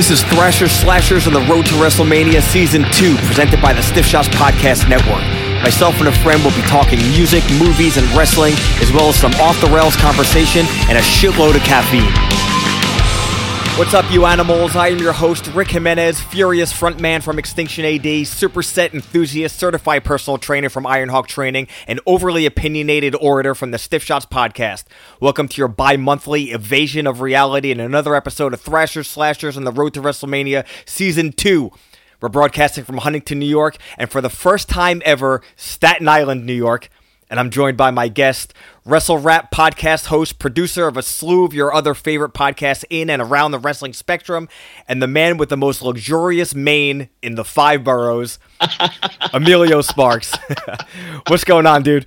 This is Thrasher Slashers, on the Road to WrestleMania Season 2, presented by the Stiff Shots Podcast Network. Myself and a friend will be talking music, movies, and wrestling, as well as some off the rails conversation and a shitload of caffeine. What's up, you animals? I am your host, Rick Jimenez, Furious frontman from Extinction AD, superset enthusiast, certified personal trainer from Ironhawk Training, and overly opinionated orator from the Stiff Shots podcast. Welcome to your bi monthly evasion of reality and another episode of Thrashers, Slashers, and the Road to WrestleMania Season 2. We're broadcasting from Huntington, New York, and for the first time ever, Staten Island, New York and I'm joined by my guest, Wrestle Rap podcast host, producer of a slew of your other favorite podcasts in and around the wrestling spectrum, and the man with the most luxurious mane in the five boroughs, Emilio Sparks. What's going on, dude?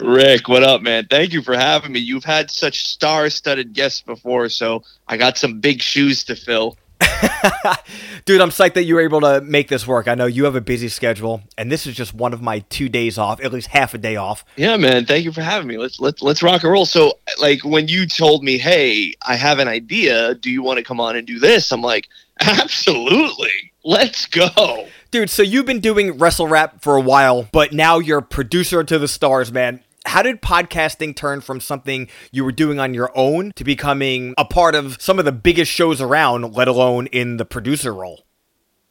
Rick, what up, man? Thank you for having me. You've had such star studded guests before, so I got some big shoes to fill. Dude, I'm psyched that you were able to make this work. I know you have a busy schedule, and this is just one of my two days off, at least half a day off. Yeah, man. Thank you for having me. Let's let's let's rock and roll. So, like when you told me, "Hey, I have an idea. Do you want to come on and do this?" I'm like, "Absolutely. Let's go." Dude, so you've been doing Wrestle Rap for a while, but now you're producer to the stars, man how did podcasting turn from something you were doing on your own to becoming a part of some of the biggest shows around, let alone in the producer role?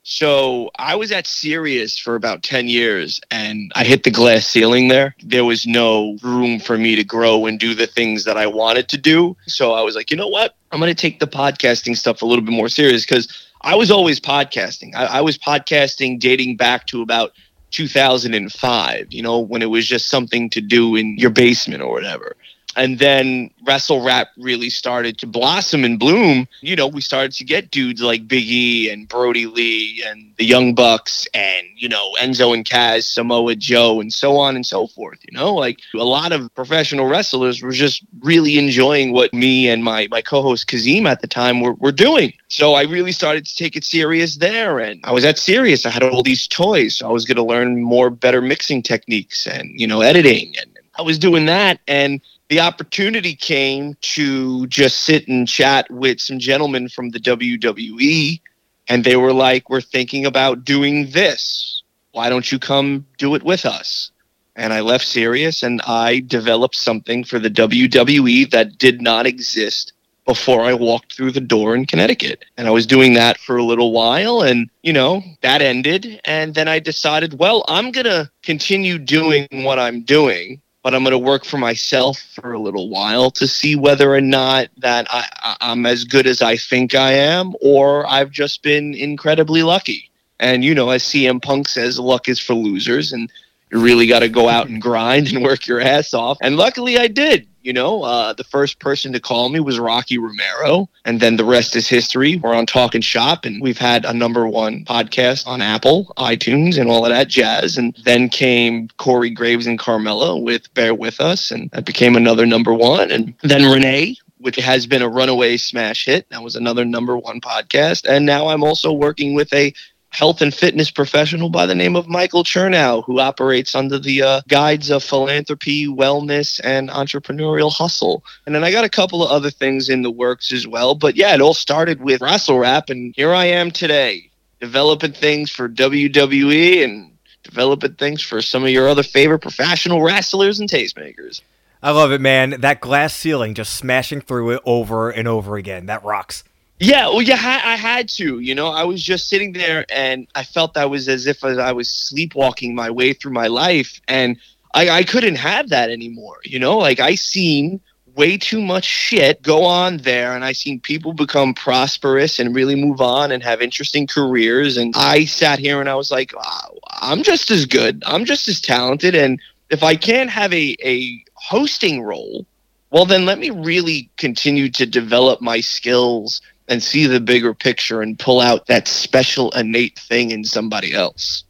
So I was at Sirius for about 10 years and I hit the glass ceiling there. There was no room for me to grow and do the things that I wanted to do. So I was like, you know what? I'm going to take the podcasting stuff a little bit more serious because I was always podcasting. I, I was podcasting dating back to about 2005, you know, when it was just something to do in your basement or whatever and then wrestle rap really started to blossom and bloom. You know we started to get dudes like big e and Brodie Lee and the young bucks and you know enzo and Cass samoa joe and so on and so forth you know? Like a lot of professional wrestlers were just really enjoying what me and my my co-host kazim at the time were, were doing. So i really started to take it Sirius there. And i was at serious. i had all these toys. So i was going to learn more better mixing techniques and you know editing and I was doing that. And the opportunity came to just sit and chat with some gentlemen from the WWE, and they were like, We're thinking about doing this. Why don't you come do it with us? And I left Sirius and I developed something for the WWE that did not exist before I walked through the door in Connecticut. And I was doing that for a little while and, you know, that ended. And then I decided, well, I'm going to continue doing what I'm doing but I'm going to work for myself for a little while to see whether or not that I, I'm as good as I think I am, or I've just been incredibly lucky. And you know, as CM Punk says, luck is for losers, and you really got to go out and grind and work your ass off. And luckily, I did. You know, uh, the first person to call me was Rocky Romero, and then the rest is history. We're on Talking Shop, and we've had a number one podcast on Apple, iTunes, and all of that jazz. And then came Corey Graves and Carmella with Bear With Us, and that became another number one. And then Renee, which has been a runaway smash hit. That was another number one podcast. And now I'm also working with a health and fitness professional by the name of Michael Chernow, who operates under the uh, guides of philanthropy, wellness, and entrepreneurial hustle. And then I got a couple of other things in the works as well. But yeah, it all started with Wrestle Rap, and here I am today, developing things for WWE and developing things for some of your other favorite professional wrestlers and tastemakers. I love it, man. That glass ceiling just smashing through it over and over again. That rocks. Yeah, well, yeah, I had to. You know, I was just sitting there, and I felt I was as if I was sleepwalking my way through my life, and I, I couldn't have that anymore. You know, like I seen way too much shit go on there, and I seen people become prosperous and really move on and have interesting careers, and I sat here and I was like, wow, I'm just as good, I'm just as talented, and if I can't have a a hosting role, well, then let me really continue to develop my skills and see the bigger picture and pull out that special innate thing in somebody else.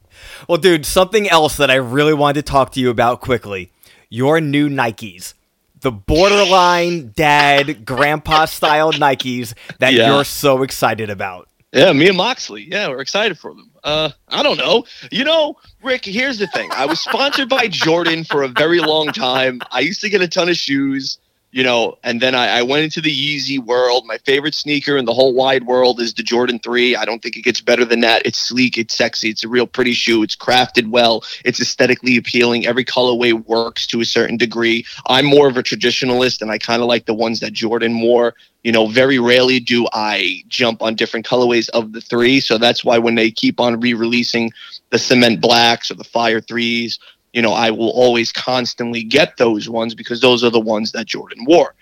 Well, dude, something else that I really wanted to talk to you about quickly your new Nikes. The borderline dad, grandpa style Nikes that yeah. you're so excited about. Yeah, me and Moxley. Yeah, we're excited for them. Uh, I don't know. You know, Rick, here's the thing. I was sponsored by Jordan for a very long time. I used to get a ton of shoes you know, and then I, I, went into the Yeezy world. My favorite sneaker in the whole wide world is the Jordan 3. I don't think it gets better than that. It's sleek, it's sexy, it's a real pretty shoe, it's crafted well, it's aesthetically appealing. Every colorway works to a certain degree. I'm more of a traditionalist and I kind of like the ones that Jordan wore. You know, very rarely do I jump on different colorways of the three. So that's why when they keep on re releasing the cement blacks or the fire threes you know, I will always constantly get those ones because those are the ones that Jordan wore.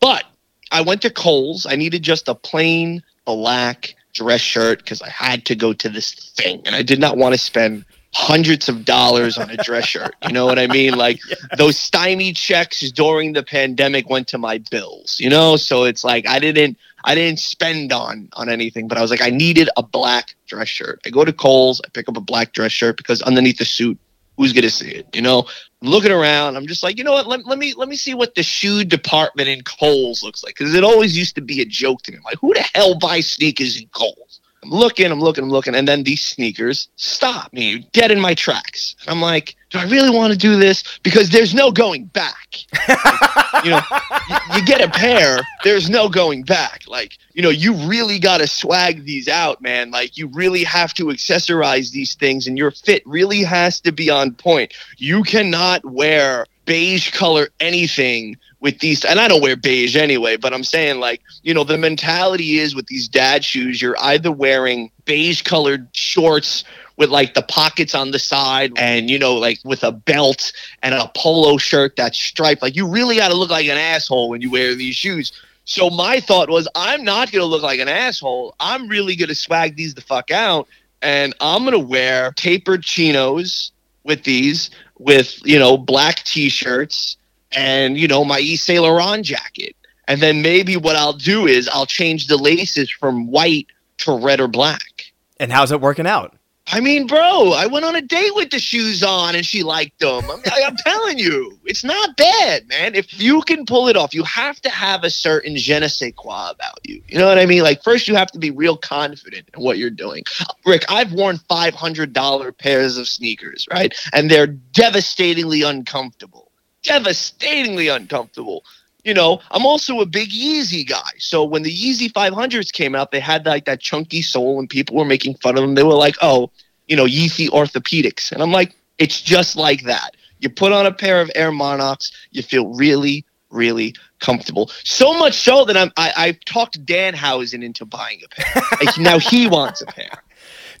But I went to Kohl's. I needed just a plain black dress shirt because I had to go to this thing and I did not want to spend hundreds of dollars on a dress shirt. You know what I mean? Like yeah. those stymie checks during the pandemic went to my bills, you know? So it's like I didn't I didn't spend on on anything, but I was like I needed a black dress shirt. I go to Kohl's, I pick up a black dress shirt because underneath the suit who's to see it? You know, looking around, I'm just like, you know what? Let, let me let me see what the shoe department in Kohl's looks like because it always used to be a joke to me. Like, who the hell buys sneakers in Kohl's? I'm looking, I'm looking, I'm looking, and then these sneakers stop me dead in my tracks. And I'm like, do I really want to do this? Because there's no going back. Like, you know, you, you, get a pair, there's no going back. Like, you know, you really got to swag these out, man. Like, you really have to accessorize these things, and your fit really has to be on point. You cannot wear beige color anything with these and I don't wear beige anyway, but I'm saying like, you know, the mentality is with these dad shoes, you're either wearing beige colored shorts with like the pockets on the side and you know like with a belt and a polo shirt that's striped. Like you really got to look like an asshole when you wear these shoes. So my thought was i'm not going to look like an asshole. I'm really going to swag these the fuck out and i'm going to wear tapered chinos with these with you know black t-shirts and you know my Yves Saint Laurent jacket. And then maybe what I'll do is I'll change the laces from white to red or black. And how's it working out? I mean, bro, I went on a date with the shoes on and she liked them. I'm, I'm, telling you, it's not bad, man. If you can pull it off, you have to have a certain je ne sais quoi about you. You know what I mean? Like, first, you have to be real confident in what you're doing. Rick, I've worn $500 pairs of sneakers, right? And they're devastatingly uncomfortable devastatingly uncomfortable. You know, I'm also a big Yeezy guy. So when the Yeezy 500s came out, they had like that chunky sole and people were making fun of them. They were like, oh, you know, Yeezy orthopedics. And I'm like, it's just like that. You put on a pair of Air Monarchs, you feel really, really comfortable. So much so that I'm, I, I've talked Danhausen into buying a pair. like now he wants a pair.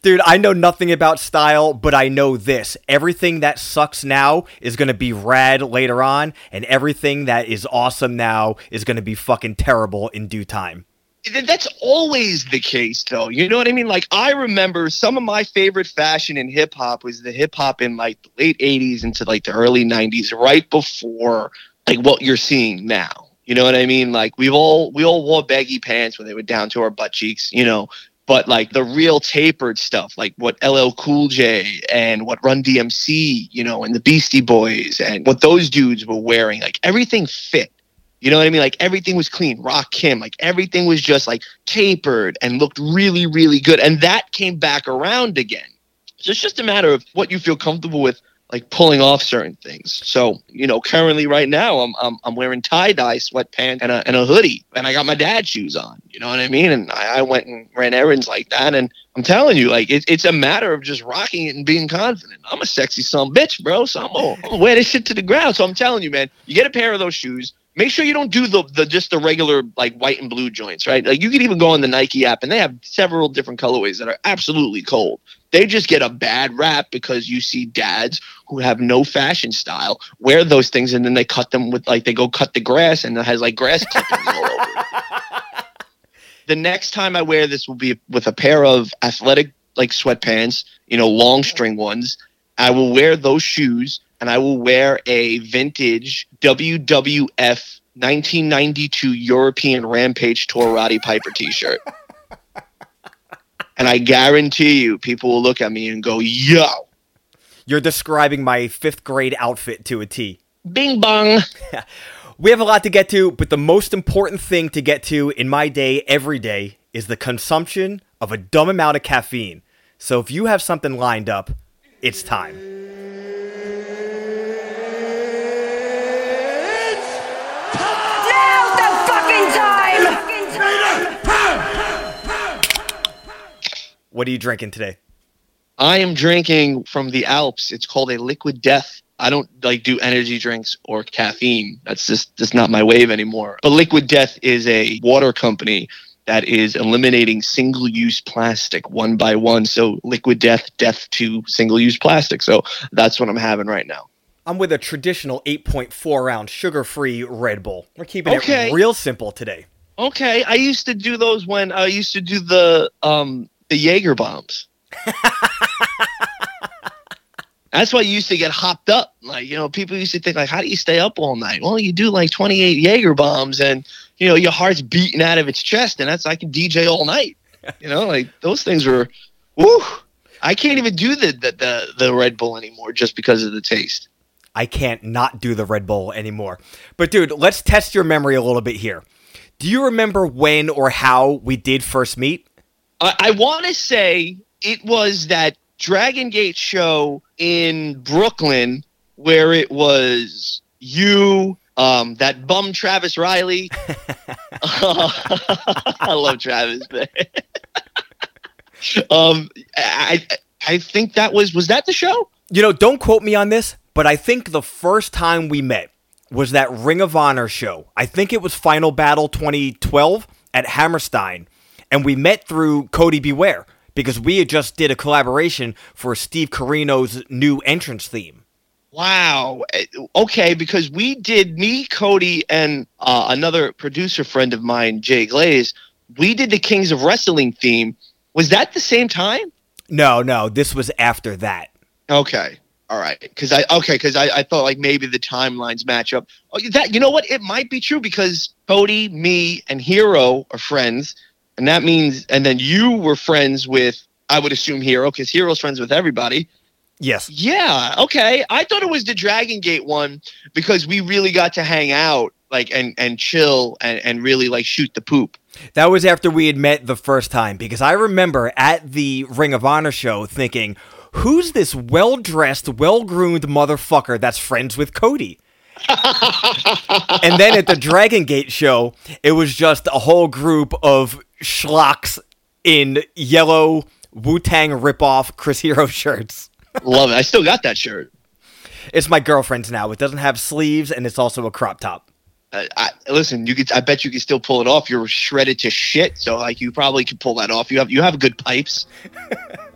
Dude, I know nothing about style, but I know this. Everything that sucks now is going to be rad later on, and everything that is awesome now is going to be fucking terrible in due time. That's always the case, though. You know what I mean? Like, I remember some of my favorite fashion in hip hop was the hip hop in like the late 80s into like the early 90s, right before like what you're seeing now. You know what I mean? Like we've all we all wore baggy pants when they were down to our butt cheeks. You know, but like the real tapered stuff, like what LL Cool J and what Run DMC, you know, and the Beastie Boys and what those dudes were wearing, like everything fit. You know what I mean? Like everything was clean. Rakim, like everything was just like tapered and looked really, really good. And that came back around again. So it's just a matter of what you feel comfortable with like pulling off certain things. So, you know, currently right now I'm I'm, I'm wearing tie-dye sweatpants and a, and a hoodie and I got my dad shoes on. You know what I mean? And I, I went and ran errands like that. And I'm telling you, like it, it's a matter of just rocking it and being confident. I'm a sexy son bitch, bro. So I'm I'm gonna wear this shit to the ground. So I'm telling you, man, you get a pair of those shoes. Make sure you don't do the the just the regular like white and blue joints, right? Like you can even go on the Nike app and they have several different colorways that are absolutely cold. They just get a bad rap because you see dads who have no fashion style wear those things and then they cut them with like they go cut the grass and it has like grass clippings all over. The next time I wear this will be with a pair of athletic like sweatpants, you know, long string ones. I will wear those shoes and I will wear a vintage WWF 1992 European Rampage Tour Roddy Piper t-shirt. And I guarantee you, people will look at me and go, yo. You're describing my fifth grade outfit to a T. Bing bong. we have a lot to get to, but the most important thing to get to in my day every day is the consumption of a dumb amount of caffeine. So if you have something lined up, it's time. It's time! What are you drinking today? I am drinking from the Alps. It's called a Liquid Death. I don't like do energy drinks or caffeine. That's just just not my wave anymore. But Liquid Death is a water company that is eliminating single-use plastic one by one. So Liquid Death, death to single-use plastic. So that's what I'm having right now. I'm with a traditional 8.4 ounce sugar free Red Bull. We're keeping Okay. it real simple today. Okay, I used to do those when I used to do the um the Jaeger bombs. That's why you used to get hopped up. Like, you know, people used to think like, how do you stay up all night? Well, you do like 28 Jaeger bombs and you know, your heart's beating out of its chest and that's I can DJ all night. You know, like those things were woo. I can't even do the, the the the Red Bull anymore just because of the taste. I can't not do the Red Bull anymore. But dude, let's test your memory a little bit here. Do you remember when or how we did first meet? I, I want to say it was that Dragon Gate show in Brooklyn where it was you, um, that bum Travis Riley. I love Travis, man. um, I I think that was was that the show? You know, don't quote me on this, but I think the first time we met was that Ring of Honor show. I think it was Final Battle 2012 at Hammerstein, and we met through Cody Beware because we had just did a collaboration for Steve Corino's new entrance theme. Wow. Okay, because we did me, Cody, and uh, another producer friend of mine, Jay Glaze. We did the Kings of Wrestling theme. Was that the same time? No, no, this was after that. Okay. All right. Because I okay because I, I thought like maybe the timelines match up. Oh, that you know what? It might be true because Cody, me, and Hero are friends, and that means and then you were friends with I would assume Hero because Hero's friends with everybody. Yes. Yeah, okay. I thought it was the Dragon Gate one because we really got to hang out, like and and chill and and really like shoot the poop. That was after we had met the first time because I remember at the Ring of Honor show thinking, who's this well dressed, well groomed motherfucker that's friends with Cody? and then at the Dragon Gate show, it was just a whole group of schlocks in yellow Wu Tang ripoff Chris Hero shirts. Love it. I still got that shirt. It's my girlfriend's now. It doesn't have sleeves and it's also a crop top. Uh, I, listen, you could. I bet you could still pull it off. You're shredded to shit, so like you probably could pull that off. You have you have good pipes.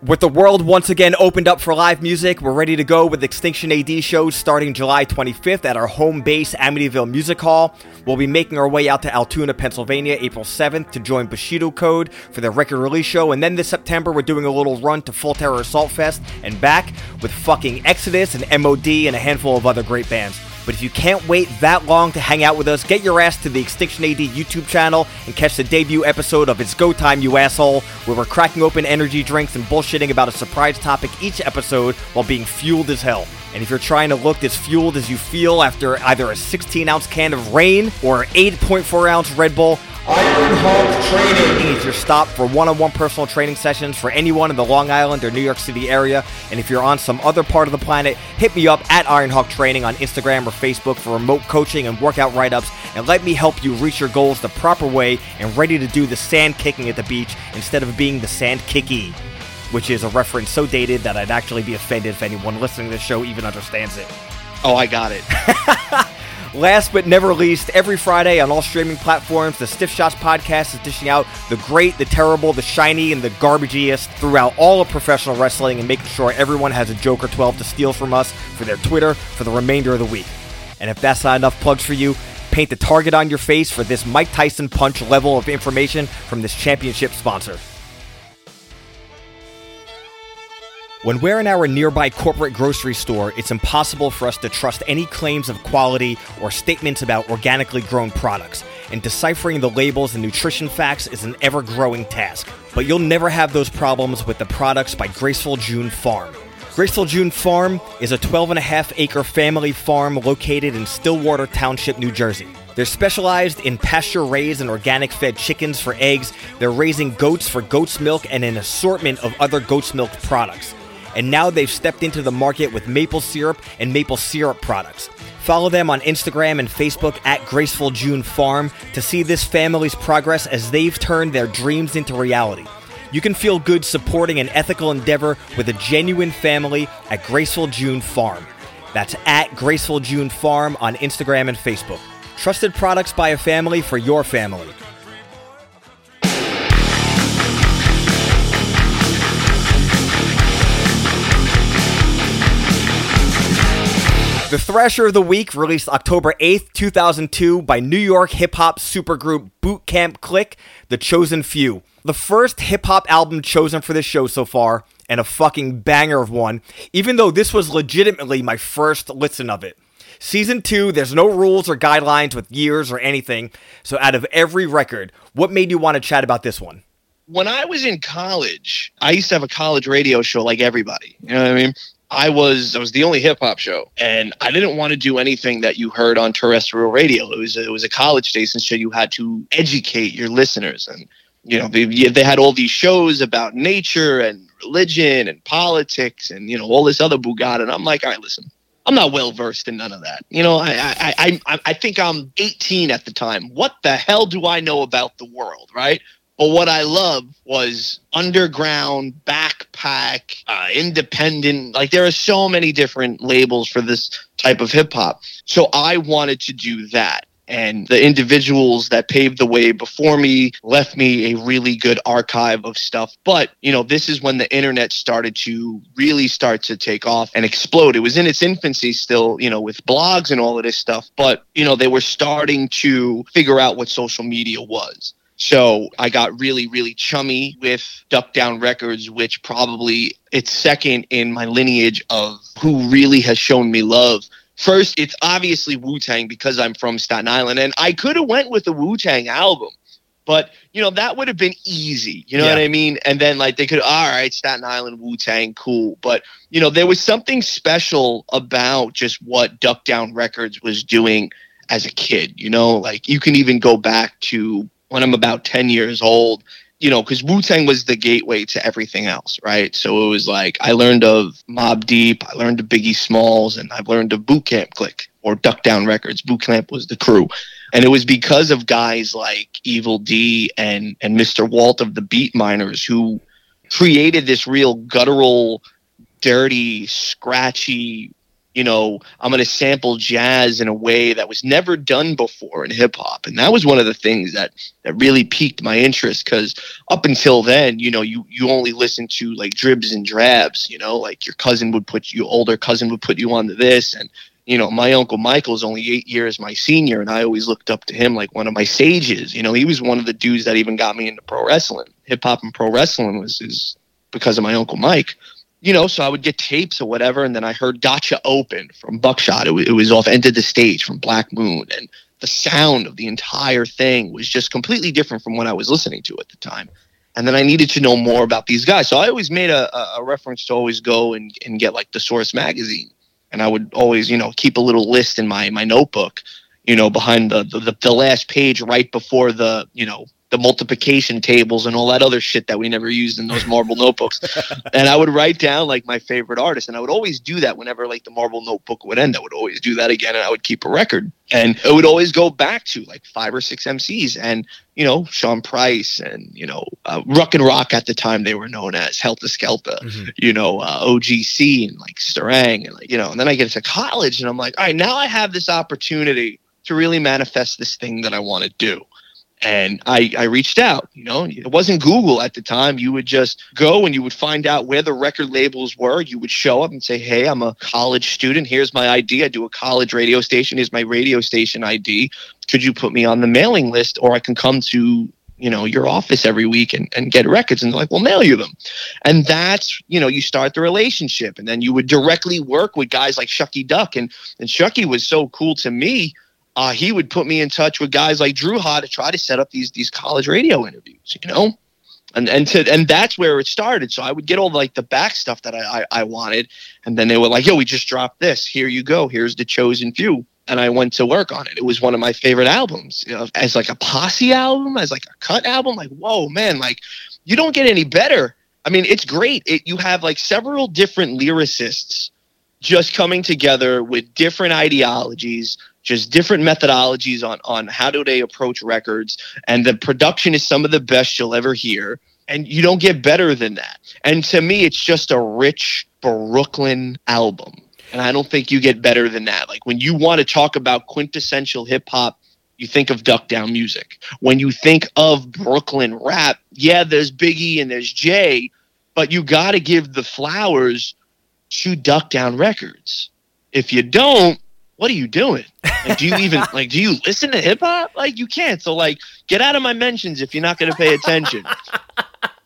With the world once again opened up for live music, we're ready to go with Extinction AD shows starting July 25th at our home base, Amityville Music Hall. We'll be making our way out to Altoona, Pennsylvania, April 7th to join Bushido Code for their record release show. And then this September, we're doing a little run to Full Terror Assault Fest and back with fucking Exodus and MOD and a handful of other great bands. But if you can't wait that long to hang out with us, get your ass to the Extinction AD YouTube channel and catch the debut episode of It's Go Time, You Asshole, where we're cracking open energy drinks and bullshitting about a surprise topic each episode while being fueled as hell. And if you're trying to look as fueled as you feel after either a 16 ounce can of Reign or an 8.4 ounce Red Bull, Iron Hawk Training is your stop for one on one personal training sessions for anyone in the Long Island or New York City area. And if you're on some other part of the planet, hit me up at Iron Hawk Training on Instagram or Facebook for remote coaching and workout write ups. And let me help you reach your goals the proper way and ready to do the sand kicking at the beach instead of being the sand kicky. Which is a reference so dated that I'd actually be offended if anyone listening to the show even understands it. Oh, I got it. Last but never least, every Friday on all streaming platforms, the Stiff Shots podcast is dishing out the great, the terrible, the shiny, and the garbagiest throughout all of professional wrestling and making sure everyone has a joke or 12 to steal from us for their Twitter for the remainder of the week. And if that's not enough plugs for you, paint the target on your face for this Mike Tyson punch level of information from this championship sponsor. When we're in our nearby corporate grocery store, it's impossible for us to trust any claims of quality or statements about organically grown products, and deciphering the labels and nutrition facts is an ever growing task. But you'll never have those problems with the products by Graceful June Farm. Graceful June Farm is a 12 and a half acre family farm located in Stillwater Township, New Jersey. They're specialized in pasture raised and organic fed chickens for eggs. They're raising goats for goat's milk and an assortment of other goat's milk products and now they've stepped into the market with maple syrup and maple syrup products. Follow them on Instagram and Facebook at Graceful June Farm to see this family's progress as they've turned their dreams into reality. You can feel good supporting an ethical endeavor with a genuine family at Graceful June Farm. That's at Graceful June Farm on Instagram and Facebook. Trusted products by a family for your family. The Thrasher of the Week, released October 8th, 2002, by New York hip hop supergroup Boot Camp Clik, The Chosen Few. The first hip hop album chosen for this show so far, and a fucking banger of one, even though this was legitimately my first listen of it. Season 2, there's no rules or guidelines with years or anything, so out of every record, what made you want to chat about this one? When I was in college, I used to have a college radio show like everybody. You know what I mean? I was I was the only hip hop show, and I didn't want to do anything that you heard on terrestrial radio. It was it was a college station, so you had to educate your listeners, and you know they they had all these shows about nature and religion and politics and you know all this other bugatti. And I'm like, all right, listen, I'm not well versed in none of that. You know, I I I I think I'm 18 at the time. What the hell do I know about the world, right? But what I love was underground, backpack, uh, independent. Like there are so many different labels for this type of hip hop. So I wanted to do that. And the individuals that paved the way before me left me a really good archive of stuff. But, you know, this is when the internet started to really start to take off and explode. It was in its infancy still, you know, with blogs and all of this stuff. But, you know, they were starting to figure out what social media was. So I got really, really chummy with Duck Down Records, which probably it's second in my lineage of who really has shown me love. First, it's obviously Wu Tang because I'm from Staten Island, and I could have went with the Wu Tang album, but you know that would have been easy. You know yeah. what I mean? And then like they could, all right, Staten Island Wu Tang, cool. But you know there was something special about just what Duck Down Records was doing as a kid. You know, like you can even go back to when I'm about 10 years old, you know, because Wu Tang was the gateway to everything else, right? So it was like I learned of Mobb Deep, I learned of Biggie Smalls, and I've learned of Boot Camp Clik or Duck Down Records. Boot Camp was the crew. And it was because of guys like Evil Dee and, and Mr. Walt of the Beatminerz who created this real guttural, dirty, scratchy you know, I'm going to sample jazz in a way that was never done before in hip hop. And that was one of the things that, that really piqued my interest because up until then, you know, you, you only listen to like dribs and drabs, you know, like your cousin would put you, older cousin would put you onto this. And, you know, my uncle Michael is only eight years my senior, and I always looked up to him like one of my sages. You know, he was one of the dudes that even got me into pro wrestling. Hip hop and pro wrestling was is because of my uncle Mike you know, so I would get tapes or whatever, and then I heard "Gotcha Open" from Buckshot. It, it was off "Enta da Stage" from Black Moon, and the sound of the entire thing was just completely different from what I was listening to at the time. And then I needed to know more about these guys, so I always made a, a reference to always go and, and get like the Source magazine, and I would always, you know, keep a little list in my my notebook, you know, behind the the, the last page right before the you know the multiplication tables and all that other shit that we never used in those marble notebooks. And I would write down like my favorite artist. And I would always do that whenever like the marble notebook would end. I would always do that again and I would keep a record. And it would always go back to like five or six MCs and, you know, Sean Price and, you know, uh, Ruck and Rock at the time they were known as Heltah Skeltah, mm-hmm. you know, uh, OGC and like Starang and like, you know, and then I get to college and I'm like, all right, now I have this opportunity to really manifest this thing that I want to do and I, I reached out you know it wasn't google at the time. You would just go and you would find out where the record labels were. You would show up and say hey i'm a college student. Here's my id i do a college radio station. Here's my radio station id could you put me on the mailing list or i can come to you know your office every week and, and get records? And they're like we'll mail you them. And that's you know you start the relationship. And then you would directly work with guys like shucky duck. And and shucky was so cool to me uh, he would put me in touch with guys like Dru Ha to try to set up these these college radio interviews, you know, and and to and that's where it started. So I would get all like the back stuff that I, I, I wanted, and then they were like, "Yo, we just dropped this. Here you go. Here's the chosen few." And I went to work on it. It was one of my favorite albums, you know, as like a posse album, as like a cut album. Like, whoa, man! Like, you don't get any better. I mean, it's great. It, you have like several different lyricists just coming together with different ideologies just different methodologies on on how do they approach records and the production is some of the best you'll ever hear And you don't get better than that. And to me, it's just a rich Brooklyn album. And I don't think you get better than that. Like when you want to talk about quintessential hip hop, you think of Duck Down music. When you think of Brooklyn rap, yeah, there's Biggie and there's Jay, but you got to give the flowers to Duck Down Records. If you don't, what are you doing? Like, do you even like? Do you listen to hip hop? Like, you can't. So, like, get out of my mentions if you're not going to pay attention.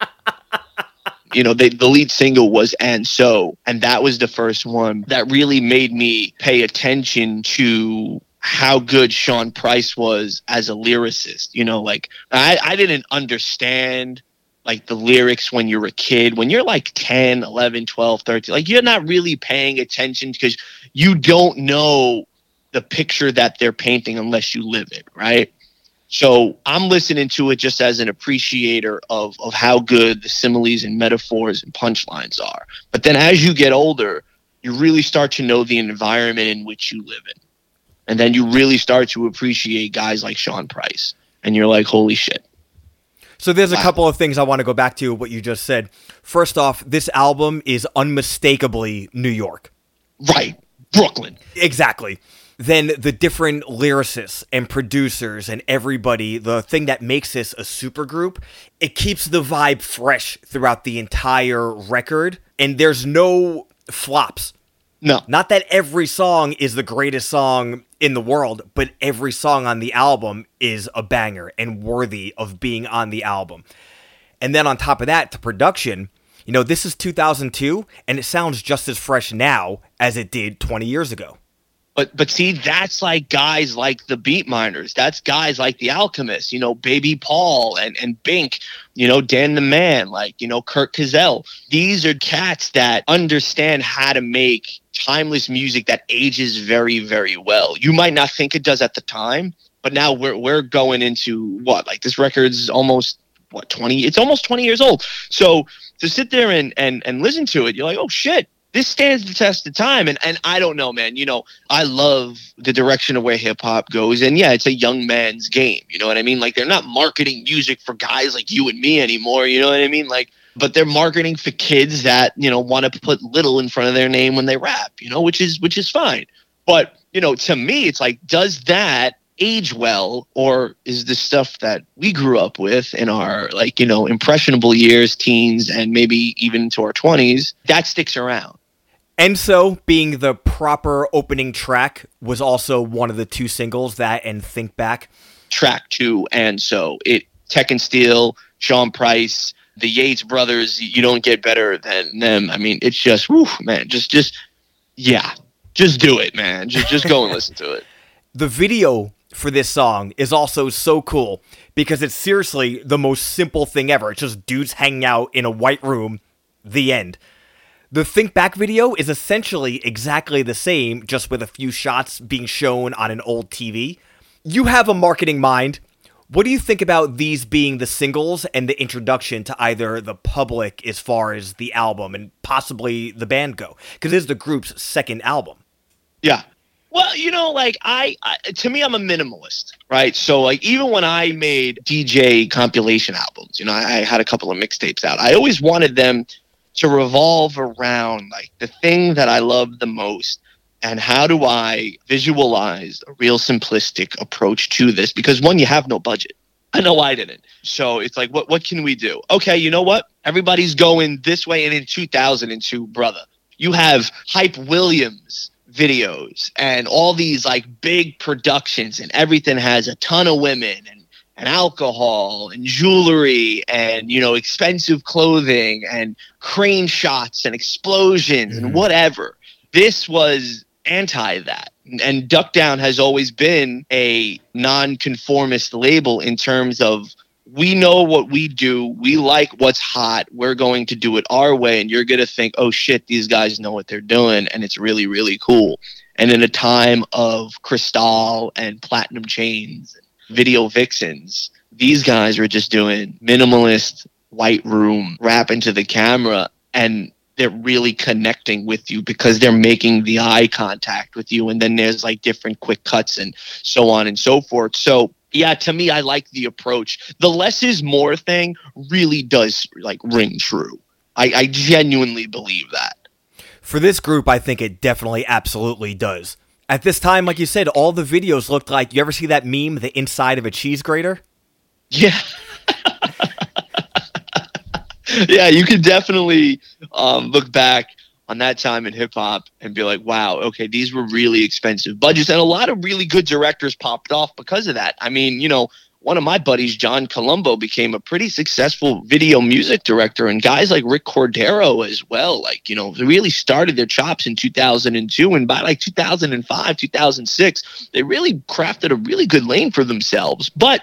you know, they, the lead single was "And So," and that was the first one that really made me pay attention to how good Sean Price was as a lyricist. You know, like I, I didn't understand like the lyrics when you're a kid when you're like 10 11 12 13 like you're not really paying attention because you don't know the picture that they're painting unless you live it right? So i'm listening to it just as an appreciator of of how good the similes and metaphors and punchlines are. But then as you get older you really start to know the environment in which you live in. And then you really start to appreciate guys like sean price. And you're like holy shit so there's a couple of things I want to go back to what you just said. First off, this album is unmistakably New York. Right. Brooklyn. Exactly. Then the different lyricists and producers and everybody, the thing that makes this a supergroup, it keeps the vibe fresh throughout the entire record and there's no flops. No. Not that every song is the greatest song in the world, but every song on the album is a banger and worthy of being on the album. And then on top of that, the production, you know, this is 2002 and it sounds just as fresh now as it did 20 years ago. But but see, that's like guys like the Beatminerz. That's guys like the Alchemists, you know, Baby Paul and, and Bink, you know, Dan the Man, like, you know, Curt Cazal. These are cats that understand how to make timeless music that ages very, very well. You might not think it does at the time, but now we're we're going into what? Like this record's almost what 20 it's almost 20 years old. So to sit there and and and listen to it, you're like, "Oh shit, this stands the test of time. And and I don't know, man. You know, I love the direction of where hip hop goes. And yeah, it's a young man's game. You know what I mean? Like they're not marketing music for guys like you and me anymore. You know what I mean? Like, but they're marketing for kids that you know want to put little in front of their name when they rap. You know, which is which is fine. But you know, to me, it's like, does that age well or is the stuff that we grew up with in our like you know impressionable years teens and maybe even to our 20s that sticks around and so, being the proper opening track was also one of the two singles that and Think Back. Track two, and so it Tek and Steele, Sean Price, the Yates brothers. You don't get better than them. I mean, it's just, whew, man, just, just, yeah, just do it, man. Just, just go and listen to it. The video for this song is also so cool because it's seriously the most simple thing ever. It's just dudes hanging out in a white room. The end. The Think Back video is essentially exactly the same, just with a few shots being shown on an old TV. You have a marketing mind. What do you think about these being the singles and the introduction to either the public as far as the album and possibly the band go? Because this is the group's second album. Yeah. Well, you know, like I, I, to me, I'm a minimalist, right? So, like, even when I made DJ compilation albums, you know, I, I had a couple of mixtapes out. I always wanted them to revolve around like the thing that I love the most and how do I visualize a real simplistic approach to this? Because one, you have no budget. I know I didn't. So it's like, what what can we do? Okay, you know what? Everybody's going this way, and in 2002, brother, you have Hype Williams videos and all these like big productions, and everything has a ton of women and and alcohol and jewelry and you know expensive clothing and crane shots and explosions mm-hmm. and whatever this was anti that and duck down has always been a non-conformist label in terms of we know what we do we like what's hot we're going to do it our way and you're going to think oh shit these guys know what they're doing and it's really really cool and in a time of Cristal and platinum chains video vixens. These guys were just doing minimalist white room rap into the camera and they're really connecting with you because they're making the eye contact with you and then there's like different quick cuts and so on and so forth. So yeah, to me, I like the approach. The less is more thing really does like ring true. I, I genuinely believe that. For this group, I think it definitely absolutely does. At this time, like you said, all the videos looked like you ever see that meme, the inside of a cheese grater? Yeah. yeah, you could definitely um, look back on that time in hip hop and be like, wow, okay, these were really expensive budgets. And a lot of really good directors popped off because of that. I mean, you know, one of my buddies, John Colombo, became a pretty successful video music director, and guys like Rick Cordero as well. Like, you know, really started their chops in 2002, and by like 2005, 2006, they really crafted a really good lane for themselves. But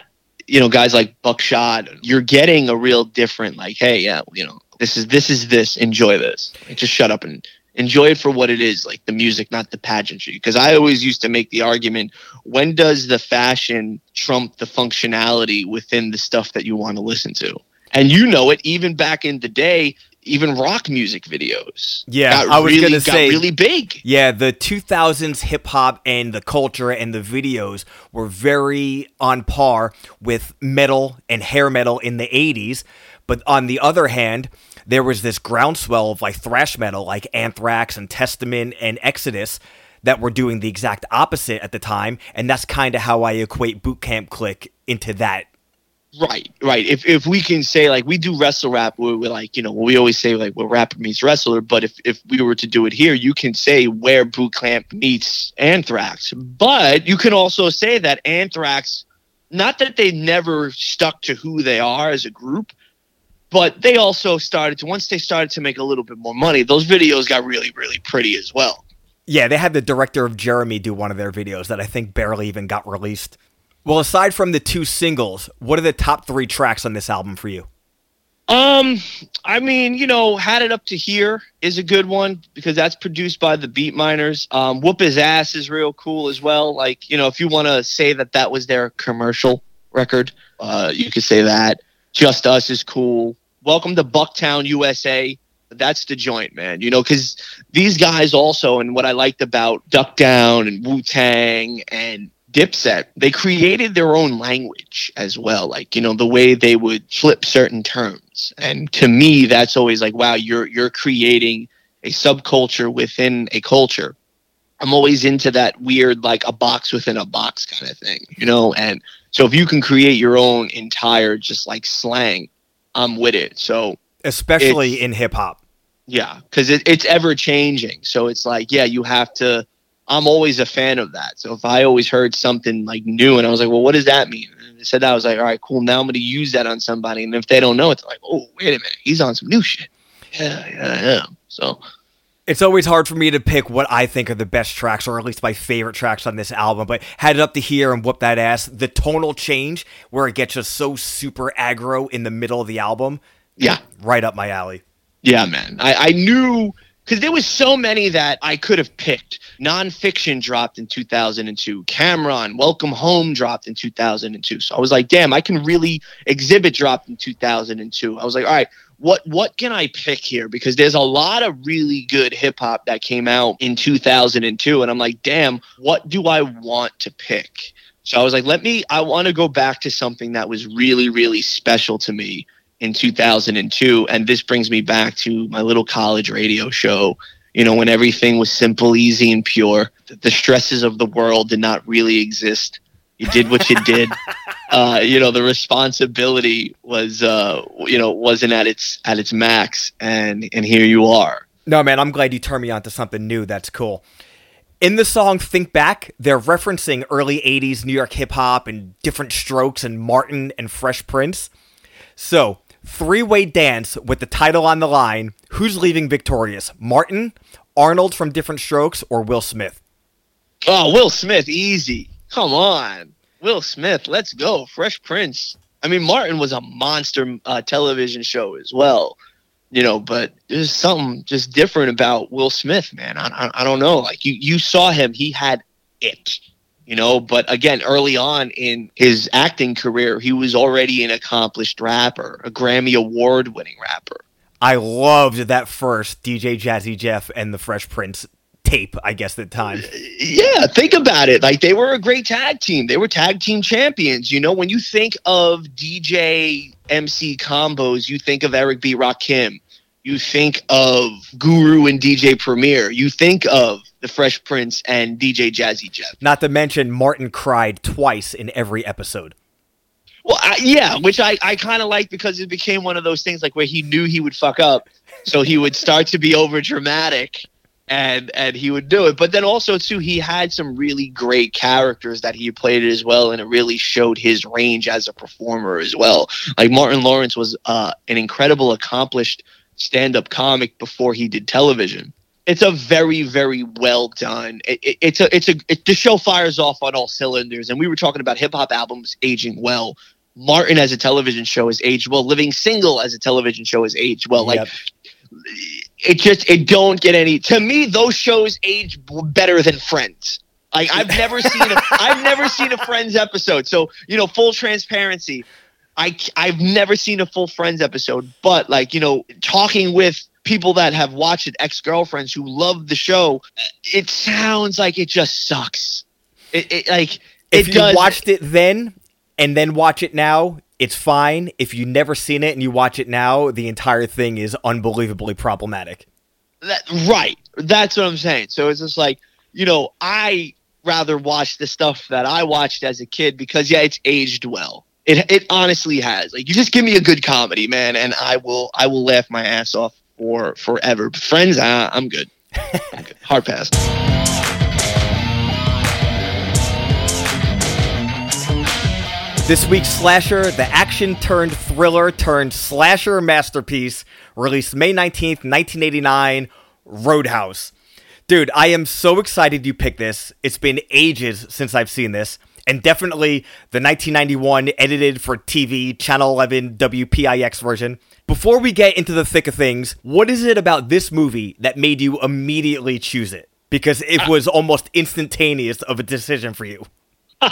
you know, guys like Buckshot, you're getting a real different, like, hey, yeah, you know, this is this is this. Enjoy this. Like, just shut up and enjoy it for what it is, like the music, not the pageantry. Because I always used to make the argument: when does the fashion trump the functionality within the stuff that you want to listen to? And you know it, even back in the day, even rock music videos. Yeah, I was really, gonna say really big. Yeah, the 2000s hip hop and the culture and the videos were very on par with metal and hair metal in the 80s. But on the other hand, there was this groundswell of like thrash metal, like Anthrax and Testament and Exodus, that were doing the exact opposite at the time. And that's kind of how I equate Boot Camp Clik into that Right, right. If if we can say like we do wrestle rap, we're, we're like you know we always say like well rapper meets wrestler, but if if we were to do it here, you can say where Boot Camp meets Anthrax, but you can also say that Anthrax, not that they never stuck to who they are as a group, but they also started to once they started to make a little bit more money, those videos got really really pretty as well. Yeah, they had the director of Jeremy do one of their videos that I think barely even got released. Well, aside from the two singles, what are the top three tracks on this album for you? Um, I mean, you know, had it up to here is a good one because that's produced by the Beatminerz. Um, Whoop His Ass is real cool as well. Like, you know, if you want to say that that was their commercial record, uh, you could say that. Just Us is cool. Welcome to Bucktown, USA. That's the joint, man. You know, because these guys also, and what I liked about Duck Down and Wu Tang and Dipset, they created their own language as well. Like, you know, the way they would flip certain terms. And to me, that's always like, wow, you're you're creating a subculture within a culture. I'm always into that weird, like a box within a box kind of thing, you know? And so if you can create your own entire just like slang, I'm with it. So especially in hip hop. Yeah, because it, it's ever changing. So it's like, yeah, you have to I'm always a fan of that. So if I always heard something like new and I was like, well, what does that mean? And they said that I was like, all right, cool. Now I'm going to use that on somebody. And if they don't know, it's like, oh, wait a minute, he's on some new shit. Yeah, yeah, yeah. So it's always hard for me to pick what I think are the best tracks, or at least my favorite tracks on this album. But had it up to here and whoop that ass. The tonal change where it gets just so super aggro in the middle of the album. Yeah, right up my alley. Yeah, man. I, I knew because there was so many that I could have picked. Nonfiction dropped in 2002. Cam'ron, Welcome Home dropped in 2002. So I was like, damn, I can really exhibit dropped in 2002. I was like, all right, what what can I pick here? Because there's a lot of really good hip hop that came out in 2002, and I'm like, damn, what do I want to pick? So I was like, let me. I want to go back to something that was really really special to me in 2002 and this brings me back to my little college radio show you know when everything was simple easy and pure the stresses of the world did not really exist. You did what you did. Uh, you know the responsibility was uh, you know wasn't at its at its max and and here you are. No man i'm glad you turned me on to something new. That's cool. In the song Think Back, they're referencing early 80s New York hip hop and Diff'rent Strokes and Martin and Fresh Prince. So, three way dance with the title on the line. Who's leaving victorious? Martin, Arnold from Diff'rent Strokes, or Will Smith? Oh, Will Smith, easy. Come on. Will Smith, let's go. Fresh Prince. I mean, Martin was a monster uh, television show as well, you know, but there's something just different about Will Smith, man. I, I, I don't know. Like, you, you saw him, he had it you know but again early on in his acting career he was already an accomplished rapper a grammy award winning rapper i loved that first dj jazzy jeff and the fresh prince tape, I guess, at the time. Yeah, think about it. Like they were a great tag team. They were tag team champions. You know, when you think of DJ MC combos, you think of Eric B. Rakim. You think of Guru and DJ Premier. You think of the Fresh Prince and DJ Jazzy Jeff. Not to mention Martin cried twice in every episode. Well, I, yeah, which I, I kind of like because it became one of those things like where he knew he would fuck up, so he would start to be over dramatic, and and he would do it. But then also too, he had some really great characters that he played as well, and it really showed his range as a performer as well. Like Martin Lawrence was uh, an incredible, accomplished stand-up comic before he did television. It's a very, very well done. It, it, it's a, it's a, it, the show fires off on all cylinders. And we were talking about hip hop albums aging well. Martin as a television show has aged well. Living Single as a television show has aged well. Like, it just, it don't get any. To me, those shows age better than Friends. Like I've never seen a, I've never seen a Friends episode. So you know, full transparency. I I've never seen a full Friends episode, but like you know, talking with people that have watched it, ex girlfriends who love the show, it sounds like it just sucks. It, it like if it you does, watched it then and then watch it now, it's fine. If you never seen it and you watch it now, the entire thing is unbelievably problematic. That, right. That's what I'm saying. So it's just like, you know, I rather watch the stuff that I watched as a kid because yeah, it's aged well. It it honestly has. Like you just give me a good comedy, man, and I will I will laugh my ass off for forever. But friends, uh, I'm good. I'm good. Hard pass. This week's slasher, the action turned thriller turned slasher masterpiece, released May 19th, 1989, Roadhouse. Dude, I am so excited you picked this. It's been ages since I've seen this, and definitely the 1991 edited for TV Channel 11 WPIX version. Before we get into the thick of things, what is it about this movie that made you immediately choose it? Because it was almost instantaneous of a decision for you.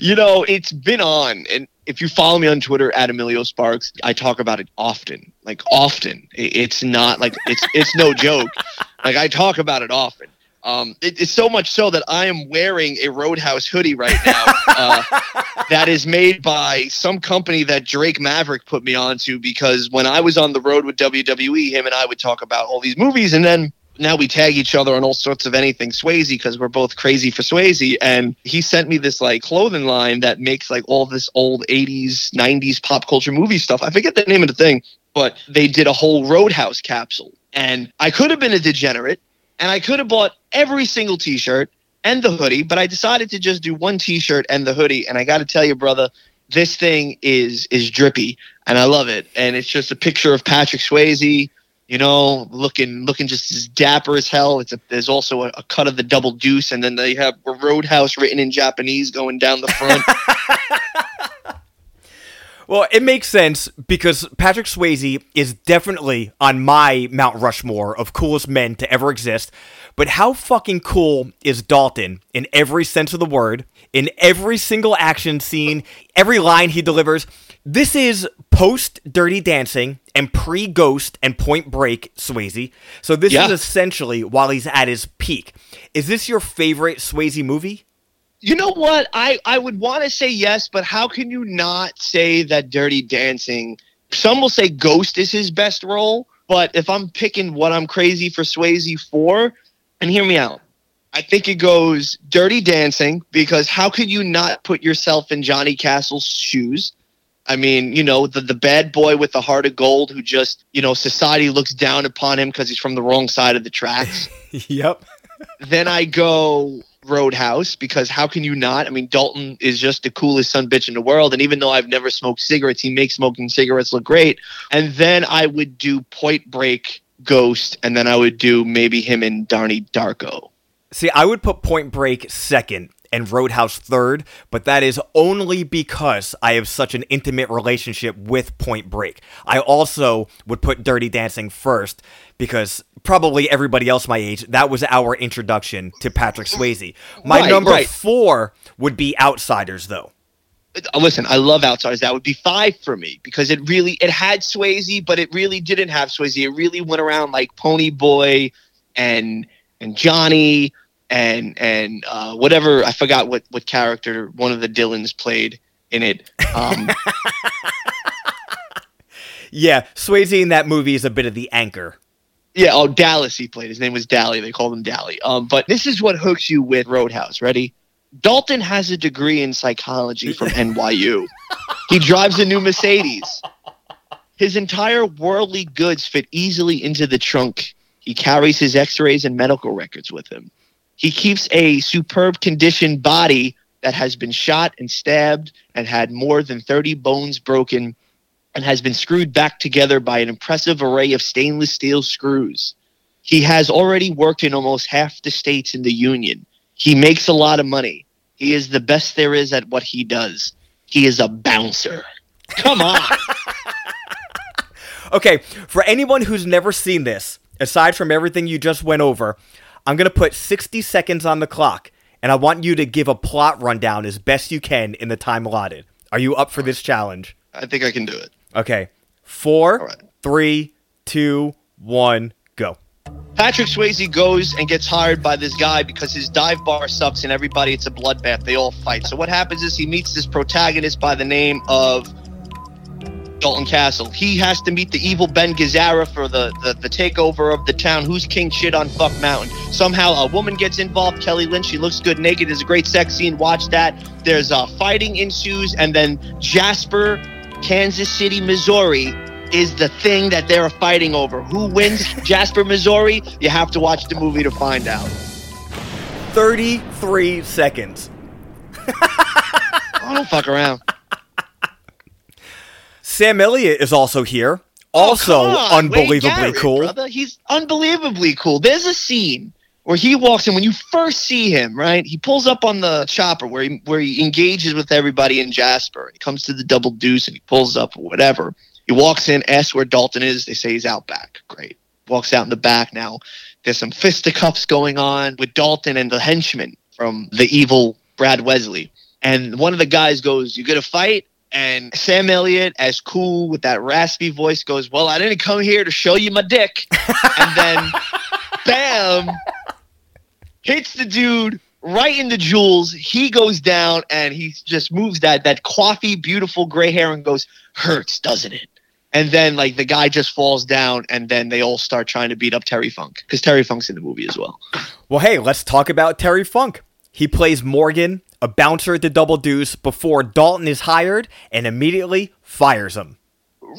you know, it's been on, and if you follow me on Twitter at Emilio Sparks, I talk about it often. Like often, it's not like it's it's no joke. Like I talk about it often. Um, it, it's so much so that I am wearing a Roadhouse hoodie right now. uh, that is made by some company that Drake Maverick put me onto because when I was on the road with WWE, him and I would talk about all these movies, and then now we tag each other on all sorts of anything Swayze because we're both crazy for Swayze. And he sent me this like clothing line that makes like all this old 80s, 90s pop culture movie stuff. I forget the name of the thing, but they did a whole Roadhouse capsule. And I could have been a degenerate and I could have bought every single t shirt and the hoodie, but I decided to just do one t shirt and the hoodie. And I got to tell you, brother, this thing is is drippy and I love it. And it's just a picture of Patrick Swayze you know, looking looking just as dapper as hell. It's a, there's also a, a, cut of the double deuce, and then they have a Roadhouse written in Japanese going down the front. well, it makes sense because Patrick Swayze is definitely on my Mount Rushmore of coolest men to ever exist. But how fucking cool is Dalton in every sense of the word, in every single action scene, every line he delivers? This is post Dirty Dancing and pre Ghost and Point Break Swayze. So this yeah. is essentially while he's at his peak. Is this your favorite Swayze movie? You know what? I, I would want to say yes, but how can you not say that Dirty Dancing? Some will say Ghost is his best role, but if I'm picking what I'm crazy for Swayze for, and hear me out, I think it goes Dirty Dancing because how could you not put yourself in Johnny Castle's shoes? I mean, you know, the, the bad boy with the heart of gold who just, you know, society looks down upon him because he's from the wrong side of the tracks. yep. then I go Roadhouse because how can you not? I mean, Dalton is just the coolest son bitch in the world. And even though I've never smoked cigarettes, he makes smoking cigarettes look great. And then I would do Point Break Ghost, and then I would do maybe him and Donnie Darko. See, I would put Point Break second and Roadhouse third, but that is only because I have such an intimate relationship with Point Break. I also would put Dirty Dancing first because probably everybody else my age, that was our introduction to Patrick Swayze. My right, number right. four would be Outsiders, though. Uh, listen, I love Outsiders. That would be five for me because it really it had Swayze, but it really didn't have Swayze. It really went around like Pony Boy and and Johnny and and uh, whatever I forgot what what character one of the Dylans played in it. Um, yeah, Swayze in that movie is a bit of the anchor. Yeah, oh Dallas he played. His name was Dally. They called him Dally. Um, but this is what hooks you with Roadhouse. Ready? Dalton has a degree in psychology from NYU. he drives a new Mercedes. His entire worldly goods fit easily into the trunk. He carries his x-rays and medical records with him. He keeps a superb conditioned body that has been shot and stabbed and had more than 30 bones broken and has been screwed back together by an impressive array of stainless steel screws. He has already worked in almost half the states in the Union. He makes a lot of money. He is the best there is at what he does. He is a bouncer. Come on. okay, for anyone who's never seen this, aside from everything you just went over, I'm going to put 60 seconds on the clock, and I want you to give a plot rundown as best you can in the time allotted. Are you up for this challenge? I think I can do it. Okay. Four, right. three, two, one, go. Patrick Swayze goes and gets hired by this guy because his dive bar sucks and everybody it's a bloodbath. They all fight. So what happens is he meets this protagonist by the name of Dalton Castle. He has to meet the evil Ben Gazzara for the, the, the takeover of the town. Who's king shit on Fuck Mountain? Somehow a woman gets involved. Kelly Lynch. She looks good naked. There's a great sex scene. Watch that. There's uh, fighting ensues, and then Jasper, Kansas City, Missouri is the thing that they're fighting over. Who wins Jasper, Missouri? You have to watch the movie to find out. 33 seconds. I don't fuck around. Sam Elliott is also here. Oh, also oh, unbelievably Garrett, cool. Brother. He's unbelievably cool. There's a scene where he walks in when you first see him, right? He pulls up on the chopper where he where he engages with everybody in Jasper. He comes to the double deuce and he pulls up or whatever. He walks in, asks where Dalton is. They say he's out back. Great. Walks out in the back now. There's some fisticuffs going on with Dalton and the henchman from the evil Brad Wesley. And one of the guys goes, You gonna fight? And Sam Elliott, as cool with that raspy voice, goes, Well, I didn't come here to show you my dick. and then bam hits the dude right in the jewels. He goes down and he just moves that that coffee, beautiful gray hair and goes, Hurts, doesn't it? and then like the guy just falls down and then they all start trying to beat up terry funk because terry funk's in the movie as well well hey let's talk about terry funk he plays morgan a bouncer at the double deuce before dalton is hired and immediately fires him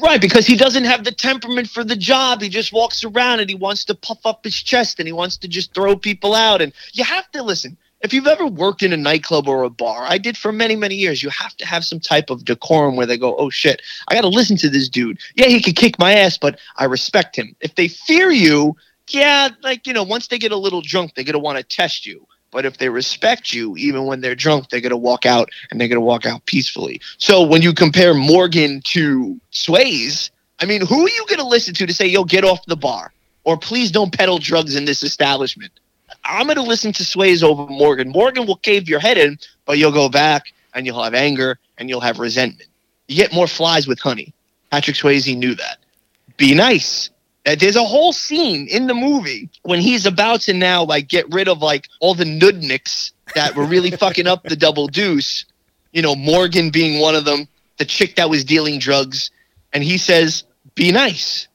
right because he doesn't have the temperament for the job he just walks around and he wants to puff up his chest and he wants to just throw people out and you have to listen if you've ever worked in a nightclub or a bar, I did for many, many years, you have to have some type of decorum where they go, oh shit, I got to listen to this dude. Yeah, he could kick my ass, but I respect him. If they fear you, yeah, like, you know, once they get a little drunk, they're going to want to test you. But if they respect you, even when they're drunk, they're going to walk out and they're going to walk out peacefully. So when you compare Morgan to Swayze, I mean, who are you going to listen to to say, yo, get off the bar? Or please don't peddle drugs in this establishment? I'm going to listen to Swayze over Morgan. Morgan will cave your head in, but you'll go back and you'll have anger and you'll have resentment. You get more flies with honey. Patrick Swayze knew that. Be nice. Uh, there's a whole scene in the movie when he's about to now like get rid of like all the nudniks that were really fucking up the double deuce. You know, Morgan being one of them, the chick that was dealing drugs, and he says, "Be nice."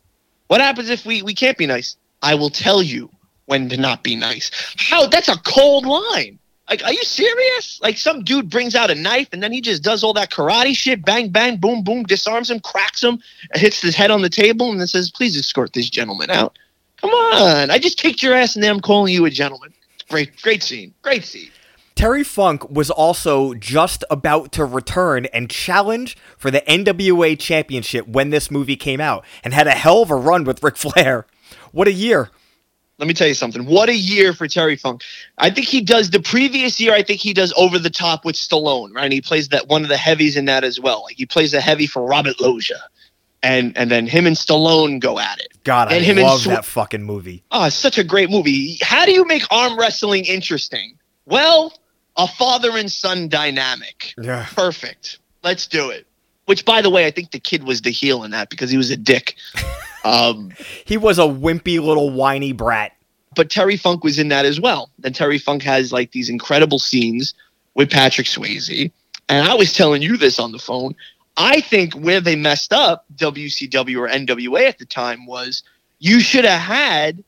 What happens if we we can't be nice? I will tell you when to not be nice. How that's a cold line. Like, are you serious? Like, some dude brings out a knife and then he just does all that karate shit, bang, bang, boom, boom, disarms him, cracks him, hits his head on the table, and then says, "Please escort this gentleman out." Come on, I just kicked your ass, and then I'm calling you a gentleman. Great, great scene, great scene. Terry Funk was also just about to return and challenge for the NWA Championship when this movie came out, and had a hell of a run with Ric Flair. What a year! Let me tell you something. What a year for Terry Funk. I think he does the previous year. I think he does over the top with Stallone, right? And he plays that one of the heavies in that as well. Like he plays a heavy for Robert Loggia, and and then him and Stallone go at it. God, and I him love Sw- that fucking movie. Oh, it's such a great movie. How do you make arm wrestling interesting? Well, a father and son dynamic. Yeah, perfect. Let's do it. Which, by the way, I think the kid was the heel in that because he was a dick. Um, he was a wimpy little whiny brat. but Terry Funk was in that as well. And Terry Funk has like these incredible scenes with Patrick Swayze. And I was telling you this on the phone. I think where they messed up, WCW or NWA at the time, was you should have had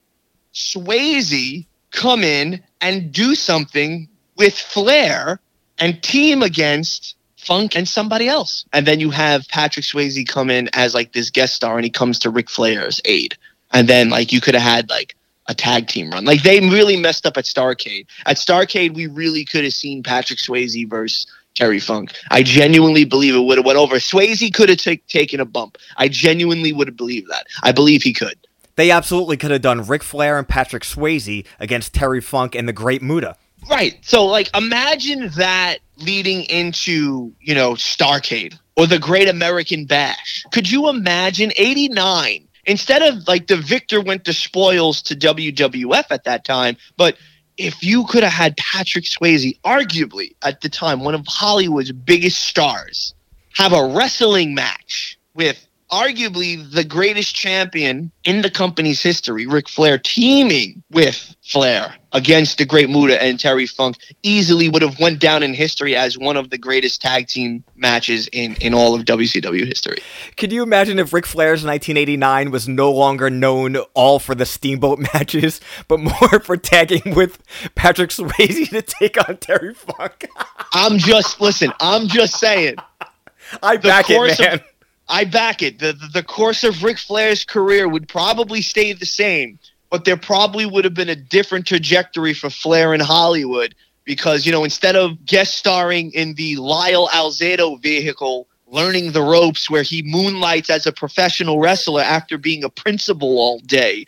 Swayze come in and do something with Flair and team against Funk and somebody else. And then you have Patrick Swayze come in as like this guest star and he comes to Ric Flair's aid. And then like you could have had like a tag team run. Like they really messed up at Starcade. At Starcade, we really could have seen Patrick Swayze versus Terry Funk. I genuinely believe it would have went over. Swayze could have t- taken a bump. I genuinely would have believed that. I believe he could. They absolutely could have done Ric Flair and Patrick Swayze against Terry Funk and the Great Muta. Right. So like imagine that leading into, you know, Starcade or the Great American Bash. Could you imagine 89 instead of like the victor went the spoils to WWF at that time, but if you could have had Patrick Swayze, arguably at the time one of Hollywood's biggest stars, have a wrestling match with arguably the greatest champion in the company's history, Ric Flair, teaming with Flair against the Great Muta and Terry Funk, easily would have went down in history as one of the greatest tag team matches in, in all of WCW history. Could you imagine if Ric Flair's 1989 was no longer known all for the Steamboat matches, but more for tagging with Patrick Swayze to take on Terry Funk? I'm just, listen, I'm just saying. I back it, man. Of, I back it. The, the, the course of Ric Flair's career would probably stay the same, but there probably would have been a different trajectory for Flair in Hollywood because, you know, instead of guest starring in the Lyle Alzado vehicle, learning the ropes where he moonlights as a professional wrestler after being a principal all day,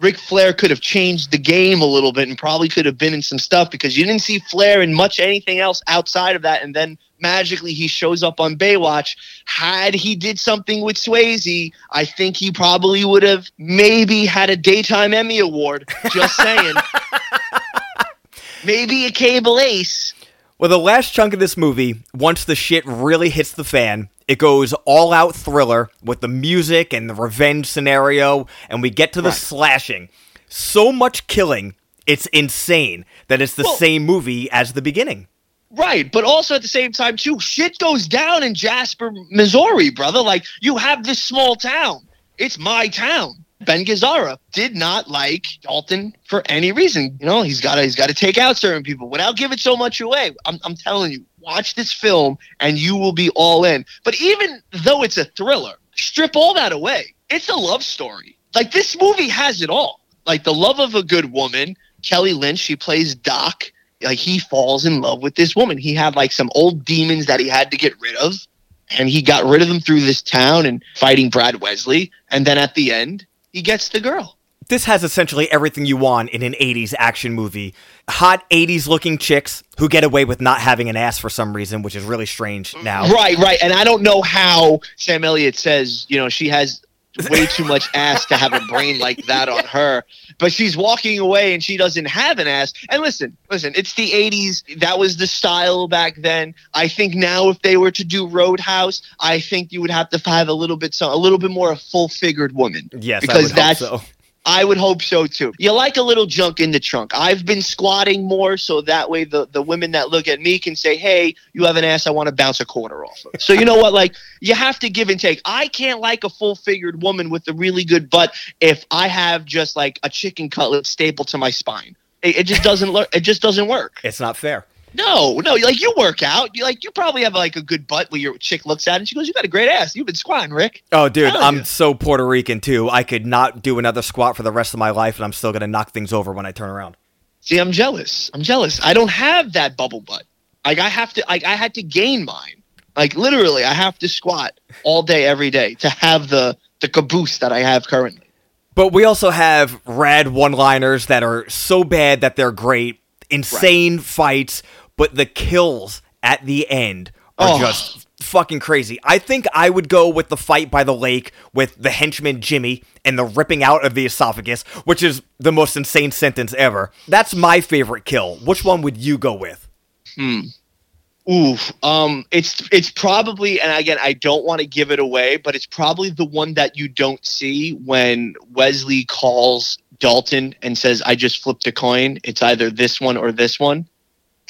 Ric Flair could have changed the game a little bit and probably could have been in some stuff because you didn't see Flair in much anything else outside of that. And then magically he shows up on Baywatch. Had he did something with Swayze, I think he probably would have maybe had a daytime Emmy award. Just saying. maybe a cable ace. Well, the last chunk of this movie, once the shit really hits the fan, it goes all out thriller with the music and the revenge scenario, and we get to the right. slashing. So much killing, it's insane that it's the well, same movie as the beginning. Right, but also at the same time too, shit goes down in Jasper, Missouri, brother. Like you have this small town. It's my town. Ben Gazzara did not like Dalton for any reason. You know, he's got to he's got to take out certain people without giving so much away. I'm I'm telling you, watch this film and you will be all in. But even though it's a thriller, strip all that away. It's a love story. Like this movie has it all. Like the love of a good woman. Kelly Lynch, she plays Doc like he falls in love with this woman. He had like some old demons that he had to get rid of, and he got rid of them through this town and fighting Brad Wesley. And then at the end, he gets the girl. This has essentially everything you want in an 80s action movie. Hot 80s looking chicks who get away with not having an ass for some reason, which is really strange now. Right, right. And I don't know how Sam Elliott says, you know, she has way too much ass to have a brain like that on her. But she's walking away and she doesn't have an ass. And listen, listen, it's the 80s. That was the style back then. I think now if they were to do Roadhouse, I think you would have to have a little bit so a little bit more a full figured woman. Yes, because that's so. I would hope so too. You like a little junk in the trunk. I've been squatting more so that way the, the women that look at me can say, Hey, you have an ass I want to bounce a quarter off of. So you know what? Like you have to give and take. I can't like a full figured woman with a really good butt if I have just like a chicken cutlet stapled to my spine. It, it just doesn't look it just doesn't work. It's not fair. No, no, like you work out. You like you probably have like a good butt where your chick looks at it and she goes, "You got a great ass. You've been squatting, Rick." Oh, dude, I'm so Puerto Rican too. I could not do another squat for the rest of my life, and I'm still gonna knock things over when I turn around. See, I'm jealous. I'm jealous. I don't have that bubble butt. Like I have to. Like I had to gain mine. Like literally, I have to squat all day, every day to have the the caboose that I have currently. But we also have rad one-liners that are so bad that they're great. Insane right. fights but the kills at the end are oh. just fucking crazy. I think I would go with the fight by the lake with the henchman Jimmy and the ripping out of the esophagus, which is the most insane sentence ever. That's my favorite kill. Which one would you go with? Hmm. Oof. Um, it's it's probably, and again, I don't want to give it away, but it's probably the one that you don't see when Wesley calls Dalton and says, "I just flipped a coin. It's either this one or this one,"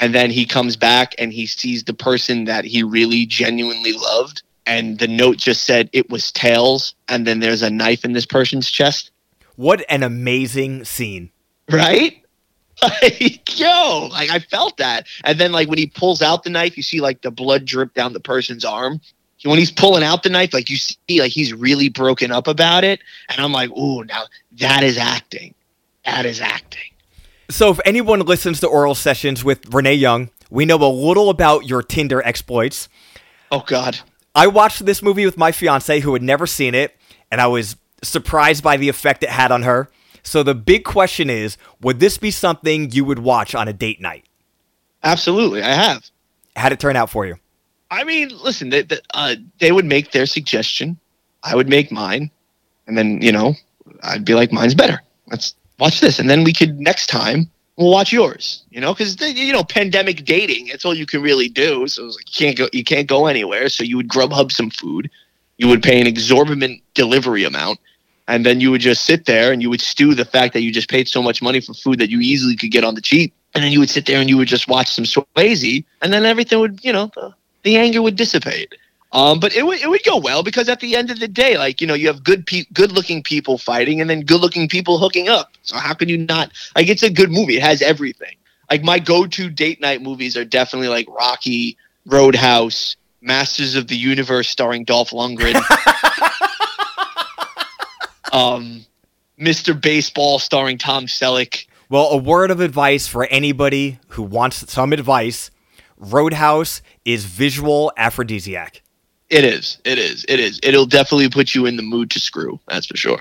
and then he comes back and he sees the person that he really genuinely loved, and the note just said it was tails, and then there's a knife in this person's chest. What an amazing scene! Right? like yo like i felt that. And then like when he pulls out the knife you see like the blood drip down the person's arm. When he's pulling out the knife like you see like he's really broken up about it. And i'm like oh now that is acting. That is acting so if anyone listens to oral sessions with renee young we know a little about your tinder exploits oh god i watched this movie with my fiance who had never seen it and i was surprised by the effect it had on her so the big question is would this be something you would watch on a date night? Absolutely. I have. How'd it turn out for you? I mean, listen, they, they, uh, they would make their suggestion. I would make mine. And then, you know, I'd be like, mine's better. Let's watch this. And then we could, next time, we'll watch yours, you know, because, you know, pandemic dating, that's all you can really do. So like, you can't go, you can't go anywhere. So you would Grubhub some food. You would pay an exorbitant delivery amount and then you would just sit there and you would stew the fact that you just paid so much money for food that you easily could get on the cheap. And then you would sit there and you would just watch some Swayze, and then everything would, you know, the, the anger would dissipate. Um, but it would it would go well because at the end of the day, like you know, you have good pe- good looking people fighting, and then good looking people hooking up. So how can you not like? It's a good movie. It has everything. Like my go to date night movies are definitely like Rocky, Roadhouse, Masters of the Universe, starring Dolph Lundgren. um, Mr. Baseball starring Tom Selleck. Well, a word of advice for anybody who wants some advice Roadhouse is visual aphrodisiac. It is. It is. It is. It'll definitely put you in the mood to screw. That's for sure.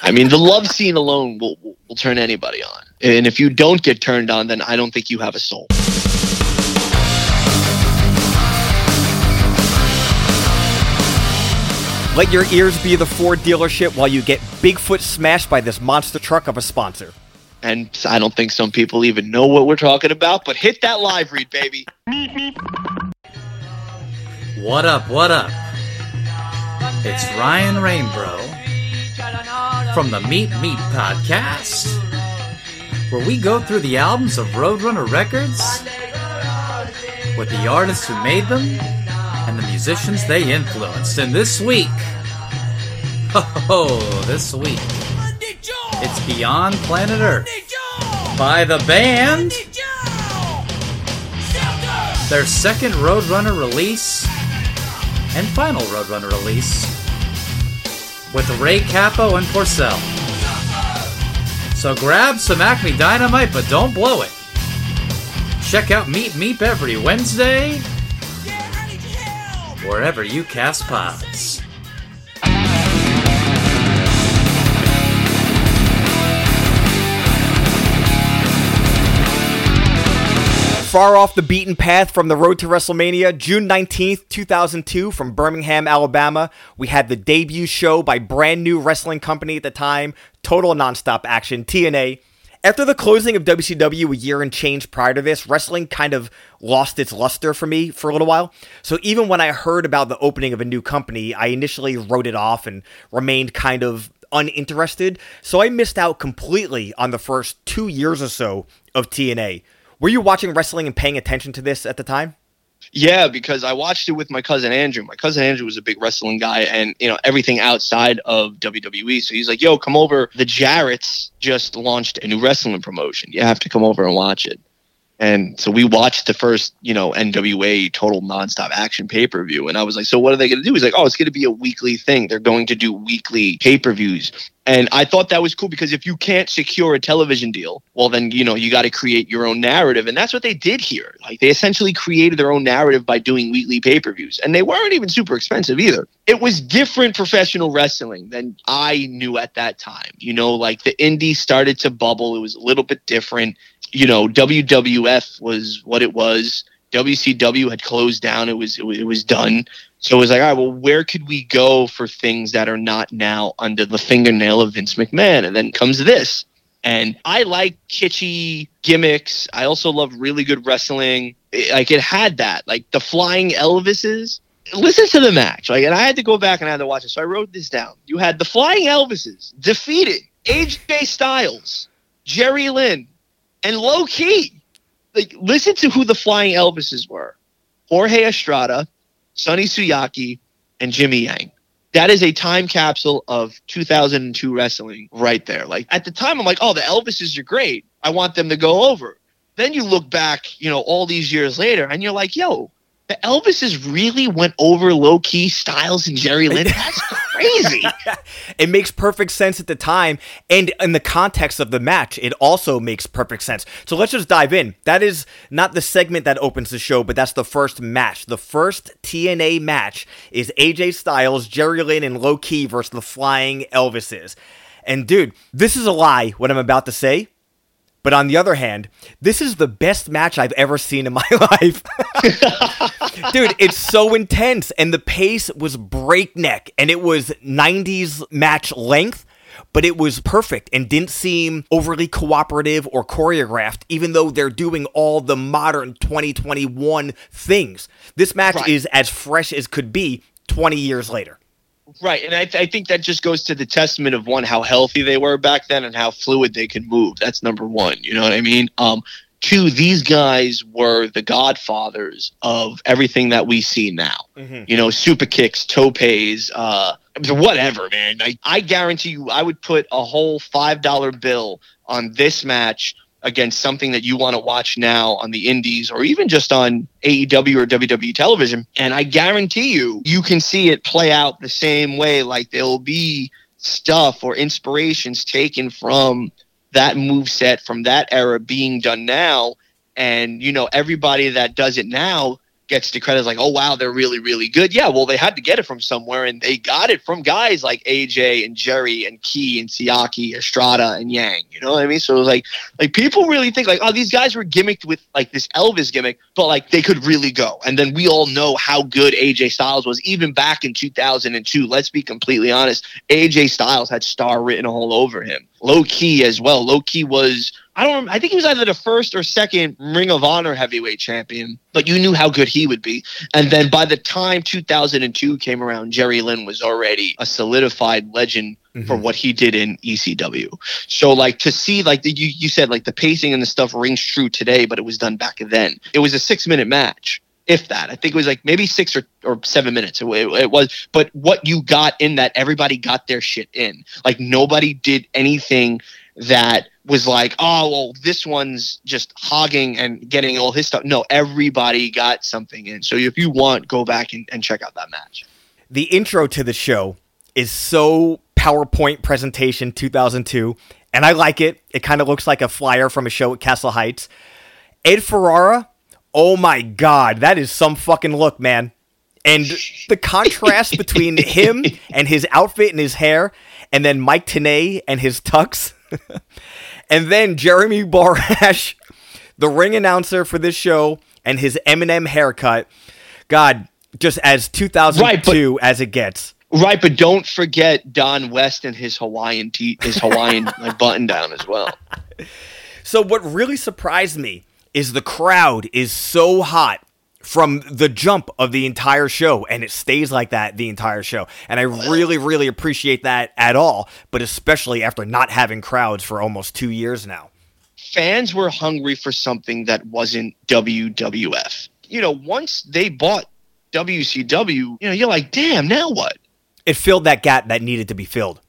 I mean, the love scene alone will, will, will turn anybody on. And if you don't get turned on, then I don't think you have a soul. Let your ears be the Ford dealership while you get Bigfoot smashed by this monster truck of a sponsor. And I don't think some people even know what we're talking about, but hit that live read, baby. What up, what up? It's Ryan Rainbow from the Meep Meep podcast, where we go through the albums of Roadrunner Records with the artists who made them and the musicians they influenced. And this week, oh, this week, it's Beyond Planet Earth by the band. Their second Roadrunner release and final Roadrunner release with Ray Cappo and Porcell. So grab some Acme Dynamite, but don't blow it. Check out Meet Meep every Wednesday wherever you cast pods. Far off the beaten path from the road to WrestleMania, June 19th, 2002, from Birmingham, Alabama, we had the debut show by brand new wrestling company at the time, Total Nonstop Action, TNA. After the closing of WCW a year and change prior to this, wrestling kind of lost its luster for me for a little while. So even when I heard about the opening of a new company, I initially wrote it off and remained kind of uninterested. So I missed out completely on the first two years or so of TNA. Were you watching wrestling and paying attention to this at the time? Yeah, because I watched it with my cousin Andrew. My cousin Andrew was a big wrestling guy and, you know, everything outside of WWE. So he's like, yo, come over. The Jarretts just launched a new wrestling promotion. You have to come over and watch it. And so we watched the first, you know, NWA total nonstop action pay per view. And I was like, so what are they going to do? He's like, oh, it's going to be a weekly thing. They're going to do weekly pay per views. And I thought that was cool because if you can't secure a television deal, well, then, you know, you got to create your own narrative. And that's what they did here. Like they essentially created their own narrative by doing weekly pay per views. And they weren't even super expensive either. It was different professional wrestling than I knew at that time. You know, like the indie started to bubble, it was a little bit different you know, WWF was what it was. WCW had closed down. It was, it was it was done. So it was like, all right, well, where could we go for things that are not now under the fingernail of Vince McMahon? And then comes this. And I like kitschy gimmicks. I also love really good wrestling. It- like it had that, like the flying Elvises. Listen to the match. Like, and I had to go back and I had to watch it. So I wrote this down. You had the flying Elvises defeating AJ Styles, Jerry Lynn, and Low Ki. Like, listen to who the flying Elvises were: Jorge Estrada, Sonny Siaki, and Jimmy Yang. That is a time capsule of 2002 wrestling right there. Like at the time, I'm like, oh, the Elvises are great. I want them to go over. Then you look back, you know, all these years later, and you're like, yo, the Elvises really went over Low Ki Styles and Jerry Lynn. That's crazy. it makes perfect sense at the time and in the context of the match it also makes perfect sense. So let's just dive in. That is not the segment that opens the show but that's the first match. The first tna match is aj styles jerry lynn and Low Ki versus the flying elvises. And dude this is a lie what i'm about to say but on the other hand, this is the best match I've ever seen in my life. Dude, it's so intense and the pace was breakneck and it was 90s match length, but it was perfect and didn't seem overly cooperative or choreographed even though they're doing all the modern 2021 things. This match Right. is as fresh as could be 20 years later. Right, and I, I think that just goes to the testament of one how healthy they were back then and how fluid they could move. That's number one. You know what I mean? Um, two, these guys were the godfathers of everything that we see now. You know, super kicks, topes, uh, whatever, man. Like, I guarantee you, I would put a whole five dollar bill on this match against something that you want to watch now on the indies or even just on AEW or WWE television. And I guarantee you, you can see it play out the same way. Like there'll be stuff or inspirations taken from that move set from that era being done now. And, you know, everybody that does it now gets the credit as like, oh, wow, they're really, really good. Yeah, well, they had to get it from somewhere and they got it from guys like AJ and Jerry and Ki and Siaki, Estrada and Yang. You know what I mean? So it was like, like people really think like, oh, these guys were gimmicked with like this Elvis gimmick, but like they could really go. And then we all know how good AJ Styles was even back in 2002. Let's be completely honest. AJ Styles had star written all over him. Low Ki as well. Low Ki was I don't. I think he was either the first or second Ring of Honor heavyweight champion, but you knew how good he would be. And then by the time 2002 came around, Jerry Lynn was already a solidified legend for mm-hmm. what he did in ECW. So like to see like the, you you said like the pacing and the stuff rings true today, but it was done back then. It was a six minute match. If that, I think it was like maybe six or, or seven minutes. It, it, was, but what you got in that, everybody got their shit in. Like nobody did anything that was like, oh, well, this one's just hogging and getting all his stuff. No, everybody got something in. So if you want, go back and, and check out that match. The intro to the show is so PowerPoint presentation 2002, and I like it. It kind of looks like a flyer from a show at Castle Heights. Ed Ferrara, oh my god, that is some fucking look, man. And the contrast between him and his outfit and his hair, and then Mike Tenay and his tux, and then Jeremy Borash, the ring announcer for this show, and his Eminem haircut. God, just as 2002 as it gets. Right, but don't forget Don West and his Hawaiian tee, his Hawaiian button down as well. So what really surprised me is the crowd is so hot from the jump of the entire show and it stays like that the entire show. And I really really appreciate that at all, but especially after not having crowds for almost 2 years now. Fans were hungry for something that wasn't WWF. You know, once they bought WCW, you know, you're like, damn, now what? It filled that gap that needed to be filled.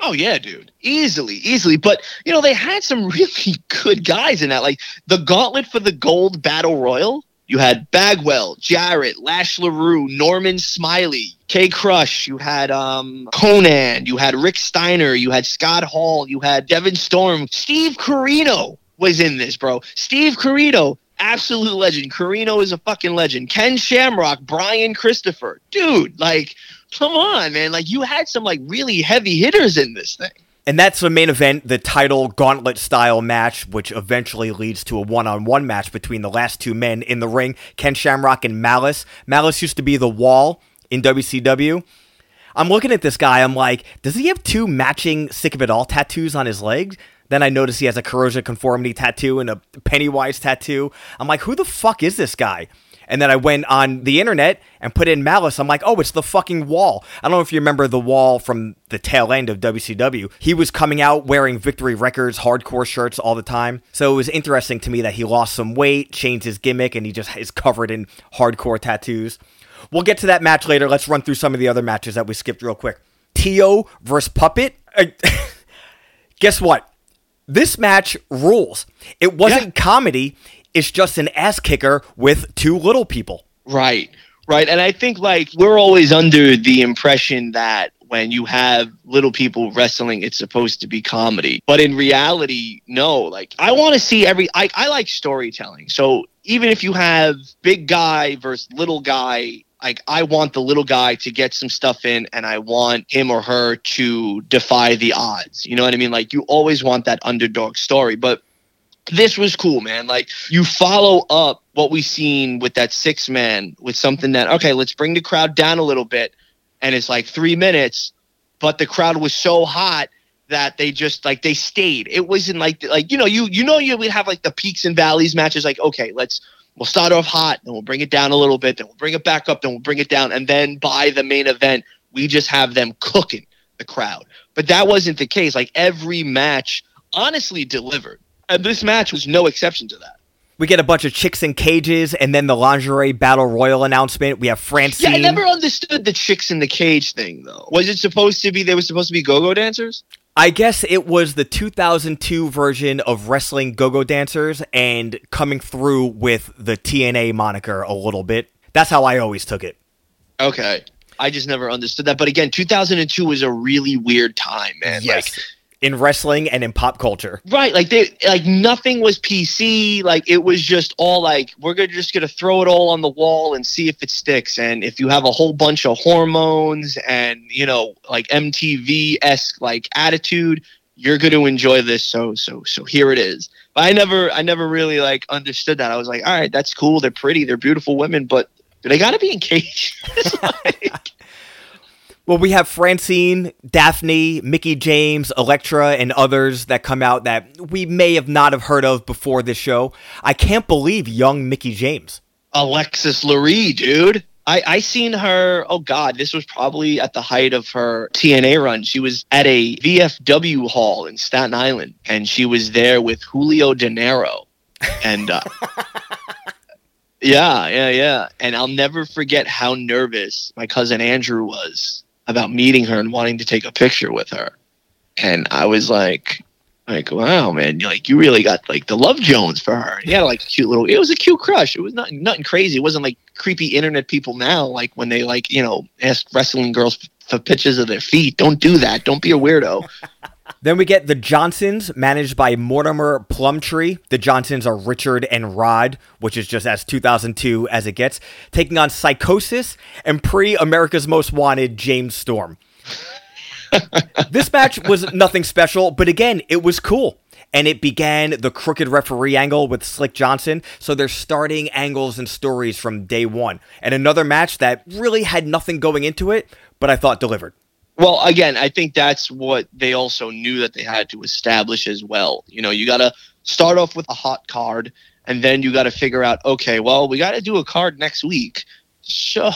Oh yeah, dude. Easily, easily. But you know, they had some really good guys in that. Like the gauntlet for the gold battle royal. You had Bagwell, Jarrett, Lash LaRue, Norman Smiley, K Krush, you had um Konnan, you had Rick Steiner, you had Scott Hall, you had Devon Storm, Steve Corino was in this, bro. Steve Corino, absolute legend. Corino is a fucking legend. Ken Shamrock, Brian Christopher. Dude, like come on, man. Like you had some like really heavy hitters in this thing. And that's the main event, the title gauntlet style match, which eventually leads to a one on one match between the last two men in the ring Ken Shamrock and Malice. Malice used to be the wall in WCW. I'm looking at this guy, I'm like, does he have two matching Sick of It All tattoos on his legs? Then I notice he has a corrosion conformity tattoo and a Pennywise tattoo. I'm like, who the fuck is this guy? And then I went on the internet and put in Malice. I'm like, oh, it's the fucking wall. I don't know if you remember the wall from the tail end of WCW. He was coming out wearing Victory Records hardcore shirts all the time. So it was interesting to me that he lost some weight, changed his gimmick, and he just is covered in hardcore tattoos. We'll get to that match later. Let's run through some of the other matches that we skipped real quick. Teo versus Puppet. Guess what? This match rules. It wasn't yeah. comedy. It's just an ass kicker with two little people. Right. Right. And I think like we're always under the impression that when you have little people wrestling, it's supposed to be comedy. But in reality, no. Like I want to see every I, I like storytelling. So even if you have big guy versus little guy like I want the little guy to get some stuff in and I want him or her to defy the odds. You know what I mean? Like you always want that underdog story, but this was cool, man. Like you follow up what we seen with that six man with something that okay, let's bring the crowd down a little bit and it's like 3 minutes, but the crowd was so hot that they just like they stayed. It wasn't like like you know, you you know you would have like the peaks and valleys matches like okay, let's we'll start off hot, then we'll bring it down a little bit, then we'll bring it back up, then we'll bring it down, and then by the main event, we just have them cooking the crowd. But that wasn't the case. Like every match honestly delivered. And this match was no exception to that. We get a bunch of chicks in cages, and then the lingerie battle royal announcement. We have Francine. Yeah, I never understood the chicks in the cage thing, though. Was it supposed to be they were supposed to be go-go dancers? I guess it was the 2002 version of Wrestling Go Go Dancers and coming through with the TNA moniker a little bit. That's how I always took it. Okay. I just never understood that. But again, 2002 was a really weird time, man. Yes. Like, in wrestling and in pop culture. Right, like they like nothing was PC, like it was just all like we're gonna just gonna throw it all on the wall and see if it sticks. And if you have a whole bunch of hormones and you know like MTV esque like attitude, you're gonna enjoy this. So so so here it is. But I never I never really like understood that. I was like, all right, that's cool. They're pretty. They're beautiful women, but do they gotta be in cages? like, well, we have Francine, Daphne, Mickie James, Elektra, and others that come out that we may have not have heard of before this show. I can't believe young Mickie James. Alexis Laree, dude. I, I seen her. Oh God, this was probably at the height of her TNA run. She was at a VFW hall in Staten Island, and she was there with Julio Dinero, and uh, yeah, yeah, yeah. And I'll never forget how nervous my cousin Andrew was about meeting her and wanting to take a picture with her. And I was like, like, wow, man, like you really got like the love Jones for her. He had like a cute little. It was a cute crush. It was not nothing crazy. It wasn't like creepy internet people now, like when they like you know ask wrestling girls for pictures of their feet. Don't do that. Don't be a weirdo. Then we get the Johnsons, managed by Mortimer Plumtree. The Johnsons are Richard and Rod, which is just as 2002 as it gets, taking on Psicosis and pre America's Most Wanted James Storm. this match was nothing special, but again, it was cool. And it began the crooked referee angle with Slick Johnson. So they're starting angles and stories from day one. And another match that really had nothing going into it, but I thought delivered. Well, again, I think that's what they also knew that they had to establish as well. You know, you got to start off with a hot card, and then you got to figure out, okay, well, we got to do a card next week so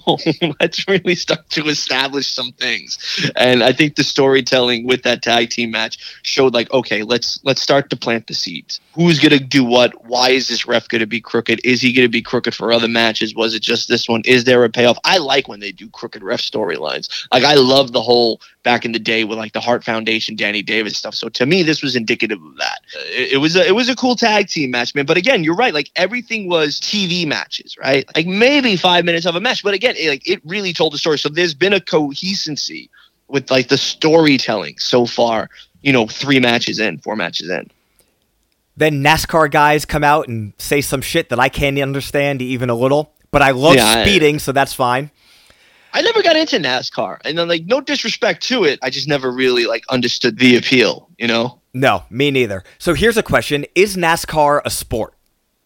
let's really start to establish some things. And i think the storytelling with that tag team match showed like okay let's let's start to plant the seeds. Who's going to do what? Why is this ref going to be crooked? Is he going to be crooked for other matches? Was it just this one? Is there a payoff? I like when they do crooked ref storylines. Like i love the whole back in the day with like the Hart Foundation, Danny Davis stuff. So to me, this was indicative of that. It, it, was a it was a cool tag team match, man. But again, you're right. Like everything was TV matches, right? Like maybe five minutes of a match, but again, it, like it really told the story. So there's been a coherency with like the storytelling so far. You know, three matches in, four matches in. Then NASCAR guys come out and say some shit that I can't understand even a little. But I love yeah, speeding, I, so that's fine. I never got into NASCAR, and then like no disrespect to it, I just never really like understood the appeal. You know? No, me neither. So here's a question: Is NASCAR a sport?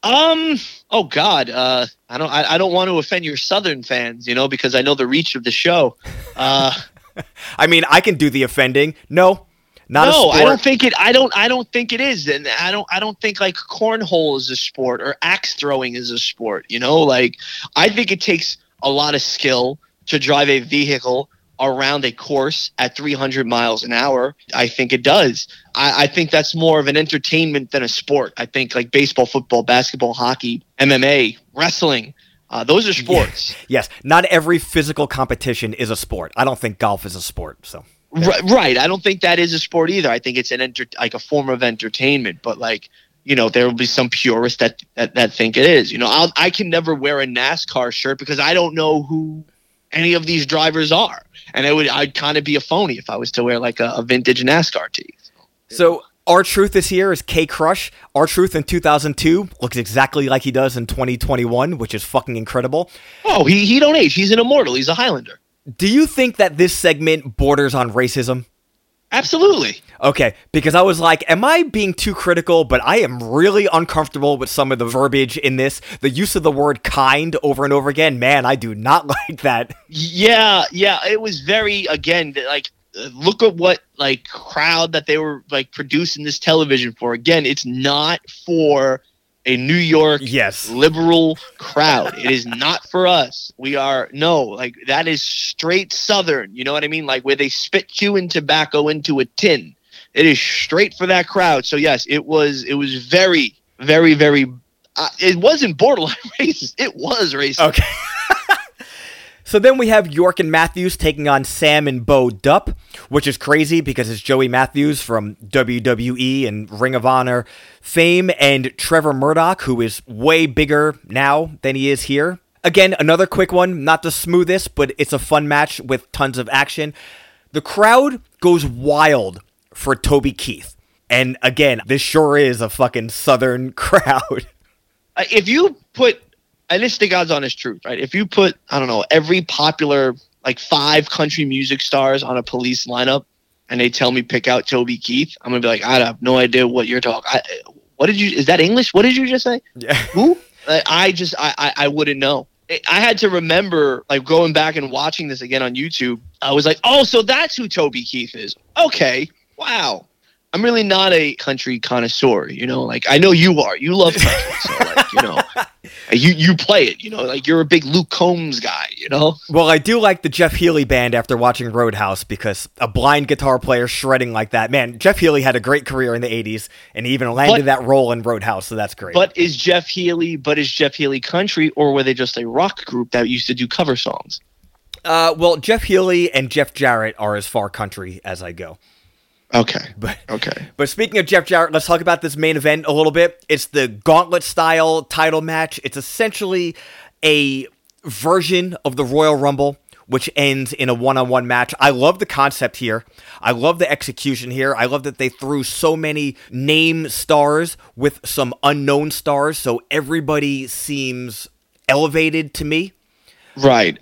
Um. Oh God. Uh. I don't. I, I don't want to offend your Southern fans, you know, because I know the reach of the show. Uh. I mean, I can do the offending. No, Not no, a sport. I don't think it. I don't. I don't think it is, and I don't. I don't think like cornhole is a sport or axe throwing is a sport. You know, like I think it takes a lot of skill to drive a vehicle around a course at 300 miles an hour. I think it does. I, I think that's more of an entertainment than a sport. I think like baseball, football, basketball, hockey, MMA, wrestling. Uh, those are sports. Yes, not every physical competition is a sport. I don't think golf is a sport. So Right, right. I don't think that is a sport either. I think it's an enter- like a form of entertainment. But like, you know, there will be some purists that that, that think it is. You know, I'll, I can never wear a NASCAR shirt because I don't know who any of these drivers are, and it would I'd kind of be a phony if I was to wear like a, a vintage NASCAR tee. So R-Truth this year is K Krush. Our truth in 2002 looks exactly like he does in 2021, which is fucking incredible. Oh, he he don't age. He's an immortal. He's a Highlander. Do you think that this segment borders on racism? Absolutely. Okay, because I was like, am I being too critical? But I am really uncomfortable with some of the verbiage in this. The use of the word kind over and over again. Man, I do not like that. Yeah, yeah. It was very again like uh, look at what like crowd that they were like producing this television for. Again, it's not for a New York Yes. liberal crowd. it is not for us. We are no like that is straight Southern. You know what I mean? Like where they spit chewing tobacco into a tin. It is straight for that crowd. So yes, it was. It was very, very, very. Uh, it wasn't borderline racist. It was racist. Okay. So then we have York and Matthews taking on Stan and Bo Dupp, which is crazy because it's Joey Matthews from WWE and Ring of Honor fame and Trevor Murdoch, who is way bigger now than he is here. Again, another quick one, not the smoothest, but it's a fun match with tons of action. The crowd goes wild for Toby Keith. And again, this sure is a fucking southern crowd. Uh, if you put and is the God's honest truth, right? If you put, I don't know, every popular like five country music stars on a police lineup and they tell me pick out Toby Keith, I'm gonna be like, I have no idea what you're talking. I, what did you? Is that English? What did you just say? Yeah. Who? I, I just, I, I, I wouldn't know. I had to remember, like going back and watching this again on YouTube. I was like, oh, so that's who Toby Keith is. Okay, wow. I'm really not a country connoisseur, you know. Like I know you are. You love country, so like you know, you you play it. You know, like you're a big Luke Combs guy. You know. Well, I do like the Jeff Healey band after watching Roadhouse because a blind guitar player shredding like that. Man, Jeff Healey had a great career in the 80s and he even landed But- that role in Roadhouse, so that's great. But is Jeff Healey? But is Jeff Healey country, or were they just a rock group that used to do cover songs? uh, well, Jeff Healey and Jeff Jarrett are as far country as I go. Okay. But Okay. But speaking of Jeff Jarrett, let's talk about this main event a little bit. It's the gauntlet style title match. It's essentially a version of the Royal Rumble, which ends in a one on one match. I love the concept here. I love the execution here. I love that they threw so many name stars with some unknown stars, so everybody seems elevated to me. Right.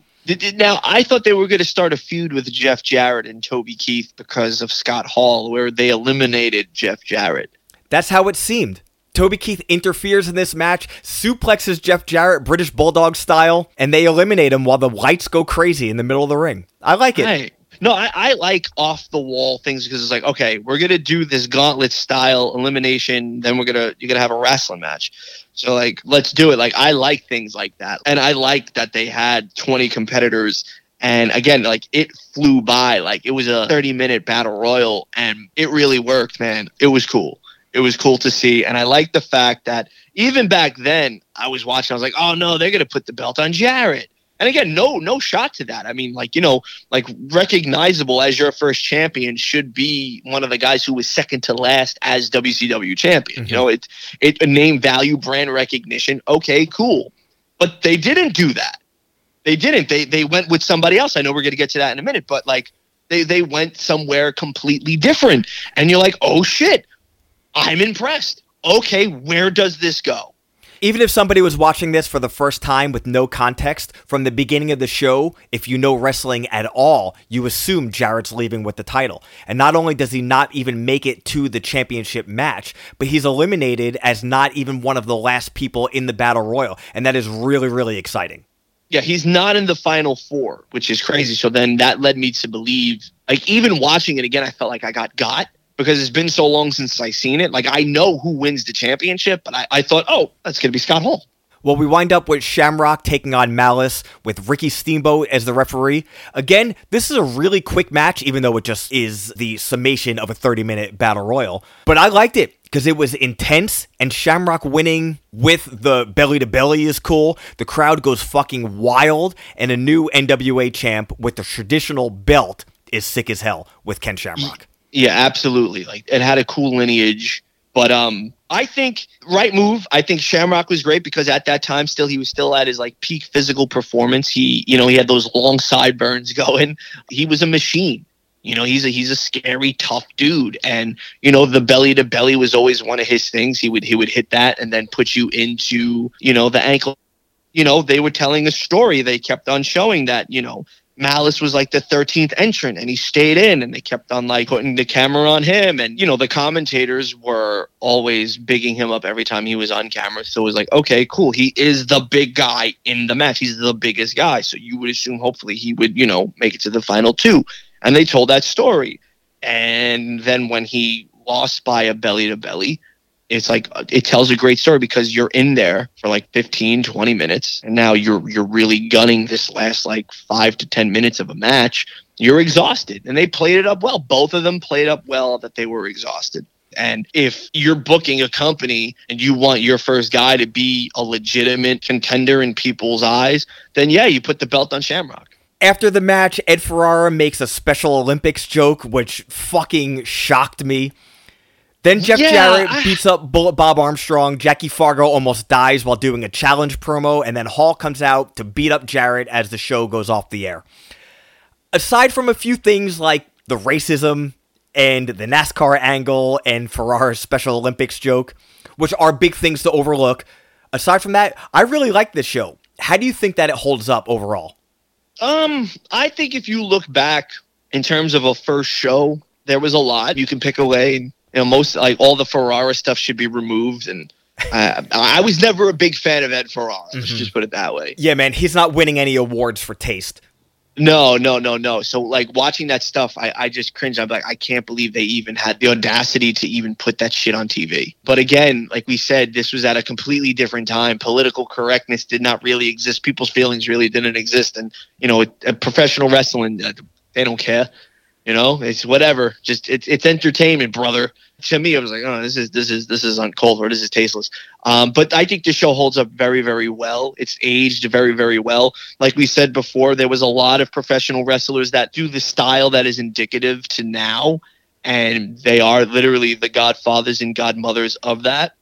Now, I thought they were going to start a feud with Jeff Jarrett and Toby Keith because of Scott Hall, where they eliminated Jeff Jarrett. That's how it seemed. Toby Keith interferes in this match, suplexes Jeff Jarrett British Bulldog style, and they eliminate him while the lights go crazy in the middle of the ring. I like it. Right. No, I, I like off the wall things because it's like, okay, we're gonna do this gauntlet style elimination, then we're gonna you're gonna have a wrestling match. So like, let's do it. Like, I like things like that, and I like that they had 20 competitors. And again, like it flew by. Like it was a 30 minute battle royal, and it really worked, man. It was cool. It was cool to see, and I like the fact that even back then, I was watching. I was like, oh no, they're gonna put the belt on Jarrett. And again, no, no shot to that. I mean, like you know, like recognizable as your first champion should be one of the guys who was second to last as WCW champion. You mm-hmm. know, it it a name value, brand recognition. Okay, cool, but they didn't do that. They didn't. They they went with somebody else. I know we're gonna get to that in a minute, but like they they went somewhere completely different, and you're like, oh shit, I'm impressed. Okay, where does this go? Even if somebody was watching this for the first time with no context, from the beginning of the show, if you know wrestling at all, you assume Jarrett's leaving with the title. And not only does he not even make it to the championship match, but he's eliminated as not even one of the last people in the Battle Royal. And that is really, really exciting. Yeah, he's not in the final four, which is crazy. So then that led me to believe, like, even watching it again, I felt like I got got because it's been so long since I seen it. Like I know who wins the championship, but I, I thought, oh, that's gonna be Scott Hall. Well, we wind up with Shamrock taking on Malice with Ricky Steamboat as the referee. Again, this is a really quick match, even though it just is the summation of a 30 minute battle royal. But I liked it because it was intense and Shamrock winning with the belly to belly is cool. The crowd goes fucking wild, and a new NWA champ with the traditional belt is sick as hell with Ken Shamrock. Yeah, absolutely. Like it had a cool lineage. But um, I think right move. I think Shamrock was great because at that time, still he was still at his like peak physical performance. He, you know, he had those long sideburns going. He was a machine. You know, he's a he's a scary, tough dude, and you know the belly to belly was always one of his things. He would he would hit that and then put you into you know the ankle. You know, they were telling a story. They kept on showing that you know Malice was like the 13th entrant and he stayed in and they kept on like putting the camera on him. And, you know, the commentators were always bigging him up every time he was on camera. So it was like, okay, cool. He is the big guy in the match. He's the biggest guy. So you would assume hopefully he would, you know, make it to the final two. And they told that story. And then when he lost by a belly to belly, it's like it tells a great story because you're in there for like 15 20 minutes and now you're you're really gunning this last like 5 to 10 minutes of a match. You're exhausted and they played it up well. Both of them played up well that they were exhausted. And if you're booking a company and you want your first guy to be a legitimate contender in people's eyes then yeah you put the belt on Shamrock. After the match, Ed Ferrara makes a Special Olympics joke, which fucking shocked me. Then Jeff Yeah, Jarrett I- beats up Bullet Bob Armstrong. Jackie Fargo almost dies while doing a challenge promo, and then Hall comes out to beat up Jarrett as the show goes off the air. Aside from a few things like the racism and the NASCAR angle and Ferrara's Special Olympics joke, which are big things to overlook, aside from that, I really like this show. How do you think that it holds up overall? Um, I think if you look back in terms of a first show, there was a lot you can pick away. And, you know, most like all the Ferrara stuff should be removed. And I, I was never a big fan of Ed Ferrara. Let's just put it that way. Yeah, man, he's not winning any awards for taste. No, no, no, no. So like watching that stuff, I, I just cringe. I'm like, I can't believe they even had the audacity to even put that shit on TV. But again, like we said, this was at a completely different time. Political correctness did not really exist. People's feelings really didn't exist. And you know, it, uh, professional wrestling, uh, they don't care. You know, it's whatever. Just it's it's entertainment, brother. To me, I was like, oh, this is this is this is uncold or this is tasteless. Um, but I think the show holds up very, very well. It's aged very, very well. Like we said before, there was a lot of professional wrestlers that do the style that is indicative to now, and they are literally the godfathers and godmothers of that.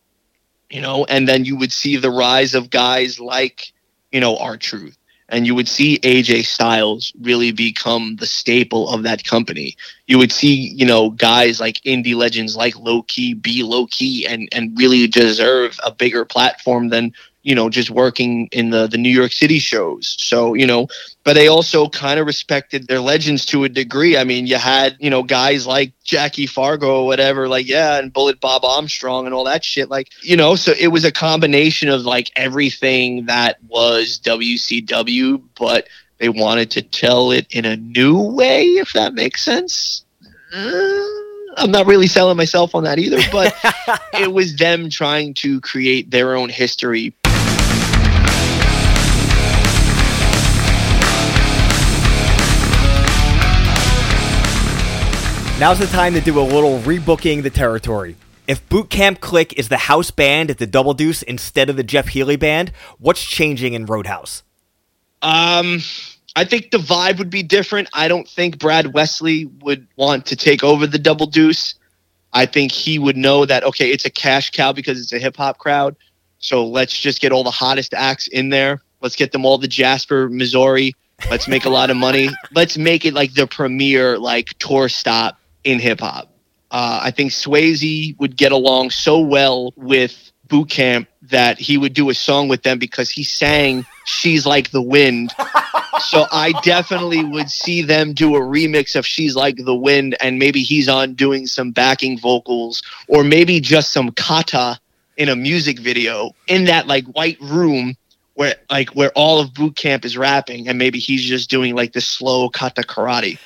You know, and then you would see the rise of guys like, you know, R-Truth and you would see AJ Styles really become the staple of that company. You would see, you know, guys like indie legends like Low Ki be low key and and really deserve a bigger platform than you know just working in the the New York City shows. So you know, but they also kind of respected their legends to a degree. I mean, you had you know guys like Jackie Fargo or whatever, like yeah, and Bullet Bob Armstrong and all that shit. Like you know, so it was a combination of like everything that was WCW, but they wanted to tell it in a new way, if that makes sense. Uh, I'm not really selling myself on that either, but it was them trying to create their own history Now's the time to do a little rebooking the territory. If Boot Camp Clik is the house band at the Double Deuce instead of the Jeff Healey band, what's changing in Roadhouse? Um, I think the vibe would be different. I don't think Brad Wesley would want to take over the Double Deuce. I think he would know that okay, it's a cash cow because it's a hip hop crowd. So let's just get all the hottest acts in there. Let's get them all to Jasper, Missouri. Let's make a lot of money. Let's make it like the premier like tour stop in hip hop. Uh, I think Swayze would get along so well with Boot Camp that he would do a song with them because he sang "She's Like the Wind." so I definitely would see them do a remix of "She's Like the Wind" and maybe he's on doing some backing vocals or maybe just some kata in a music video in that like white room where like where all of boot camp is rapping and maybe he's just doing like the slow kata karate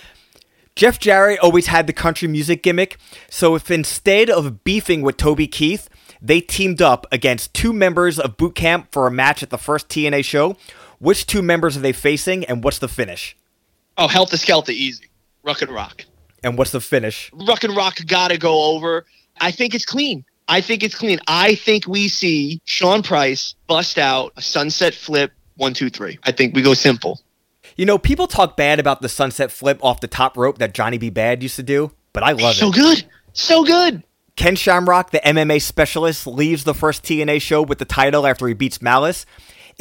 Jeff Jarrett always had the country music gimmick, so if instead of beefing with Toby Keith, they teamed up against two members of Boot Camp for a match at the first TNA show, which two members are they facing and what's the finish? Oh, Heltah Skeltah, easy. Ruck and Rock. And what's the finish? Ruck and Rock gotta go over. I think it's clean. I think it's clean. I think we see Sean Price bust out a sunset flip one, two, three. I think we go simple. You know, people talk bad about the sunset flip off the top rope that Johnny B. Badd used to do, but I love so it. So good. So good. Ken Shamrock, the MMA specialist, leaves the first TNA show with the title after he beats Malice.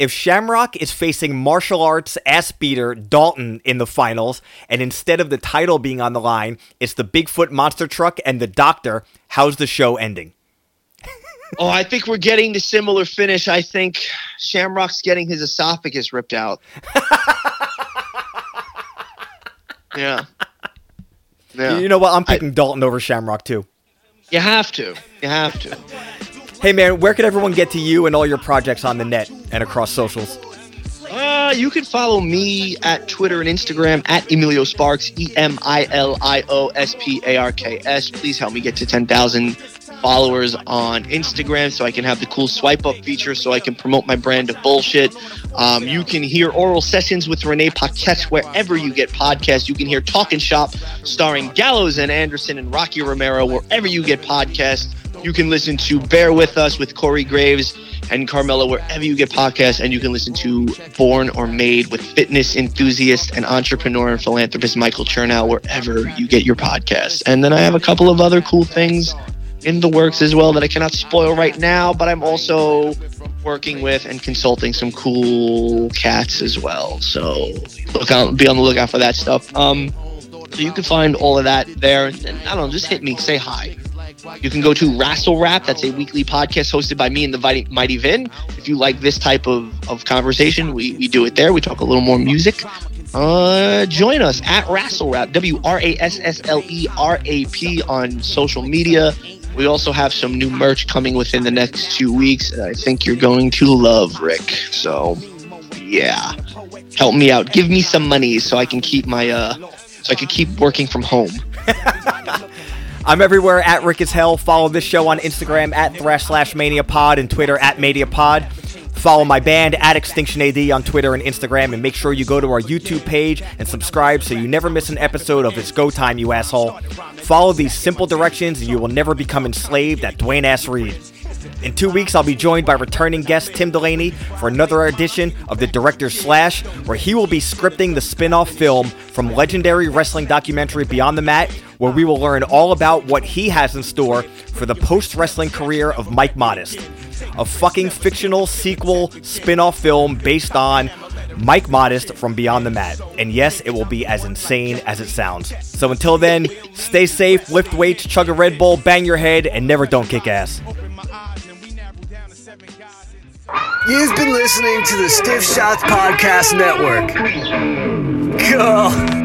If Shamrock is facing martial arts ass beater Dalton in the finals, and instead of the title being on the line, it's the Bigfoot monster truck and the doctor, how's the show ending? oh, I think we're getting the similar finish. I think Shamrock's getting his esophagus ripped out. yeah. Yeah. You know what? I'm picking I, Dalton over Shamrock too. You have to. You have to. Hey man, where can everyone get to you and all your projects on the net and across socials? Uh, you can follow me at Twitter and Instagram at Emilio Sparks, E M I L I O S P A R K S. Please help me get to 10,000 followers on Instagram so I can have the cool swipe up feature so I can promote my brand of bullshit. Um, you can hear Oral Sessions with Renee Paquette wherever you get podcasts. You can hear Talking Shop starring Gallows and Anderson and Rocky Romero wherever you get podcasts. You can listen to Bear With Us with Corey Graves and Carmella wherever you get podcasts. And you can listen to Born or Made with fitness enthusiast and entrepreneur and philanthropist Michael Chernow wherever you get your podcasts. And then I have a couple of other cool things in the works as well that I cannot spoil right now, but I'm also working with and consulting some cool cats as well. So look out, be on the lookout for that stuff. Um, so you can find all of that there. And, I don't know, just hit me, say hi. You can go to Wrassle Rap. That's a weekly podcast hosted by me and the Mighty Vin. If you like this type of, of conversation, we, we do it there. We talk a little more music. Uh, join us at Wrassle Rap, W R A S S L E R A P on social media. We also have some new merch coming within the next two weeks. I think you're going to love, Rick. So, yeah, help me out. Give me some money so I can keep my uh, so I can keep working from home. I'm everywhere at Rick is Hell. Follow this show on Instagram at Thrash Slash Mania Pod and Twitter at Mania Pod. Follow my band at Extinction AD on Twitter and Instagram, and make sure you go to our YouTube page and subscribe so you never miss an episode of It's Go Time, you asshole. Follow these simple directions, and you will never become enslaved at Dwayne Ass Reed. In two weeks, I'll be joined by returning guest Tim Delaney for another edition of the Director's Slash, where he will be scripting the spin off film from legendary wrestling documentary Beyond the Mat, where we will learn all about what he has in store for the post wrestling career of Mike Modest a fucking fictional sequel spin off film based on Mike Modest from Beyond the Mat. And yes, it will be as insane as it sounds. So until then, stay safe, lift weights, chug a Red Bull, bang your head, and never don't kick ass. You've been listening to the Stiff Shots Podcast Network. Go!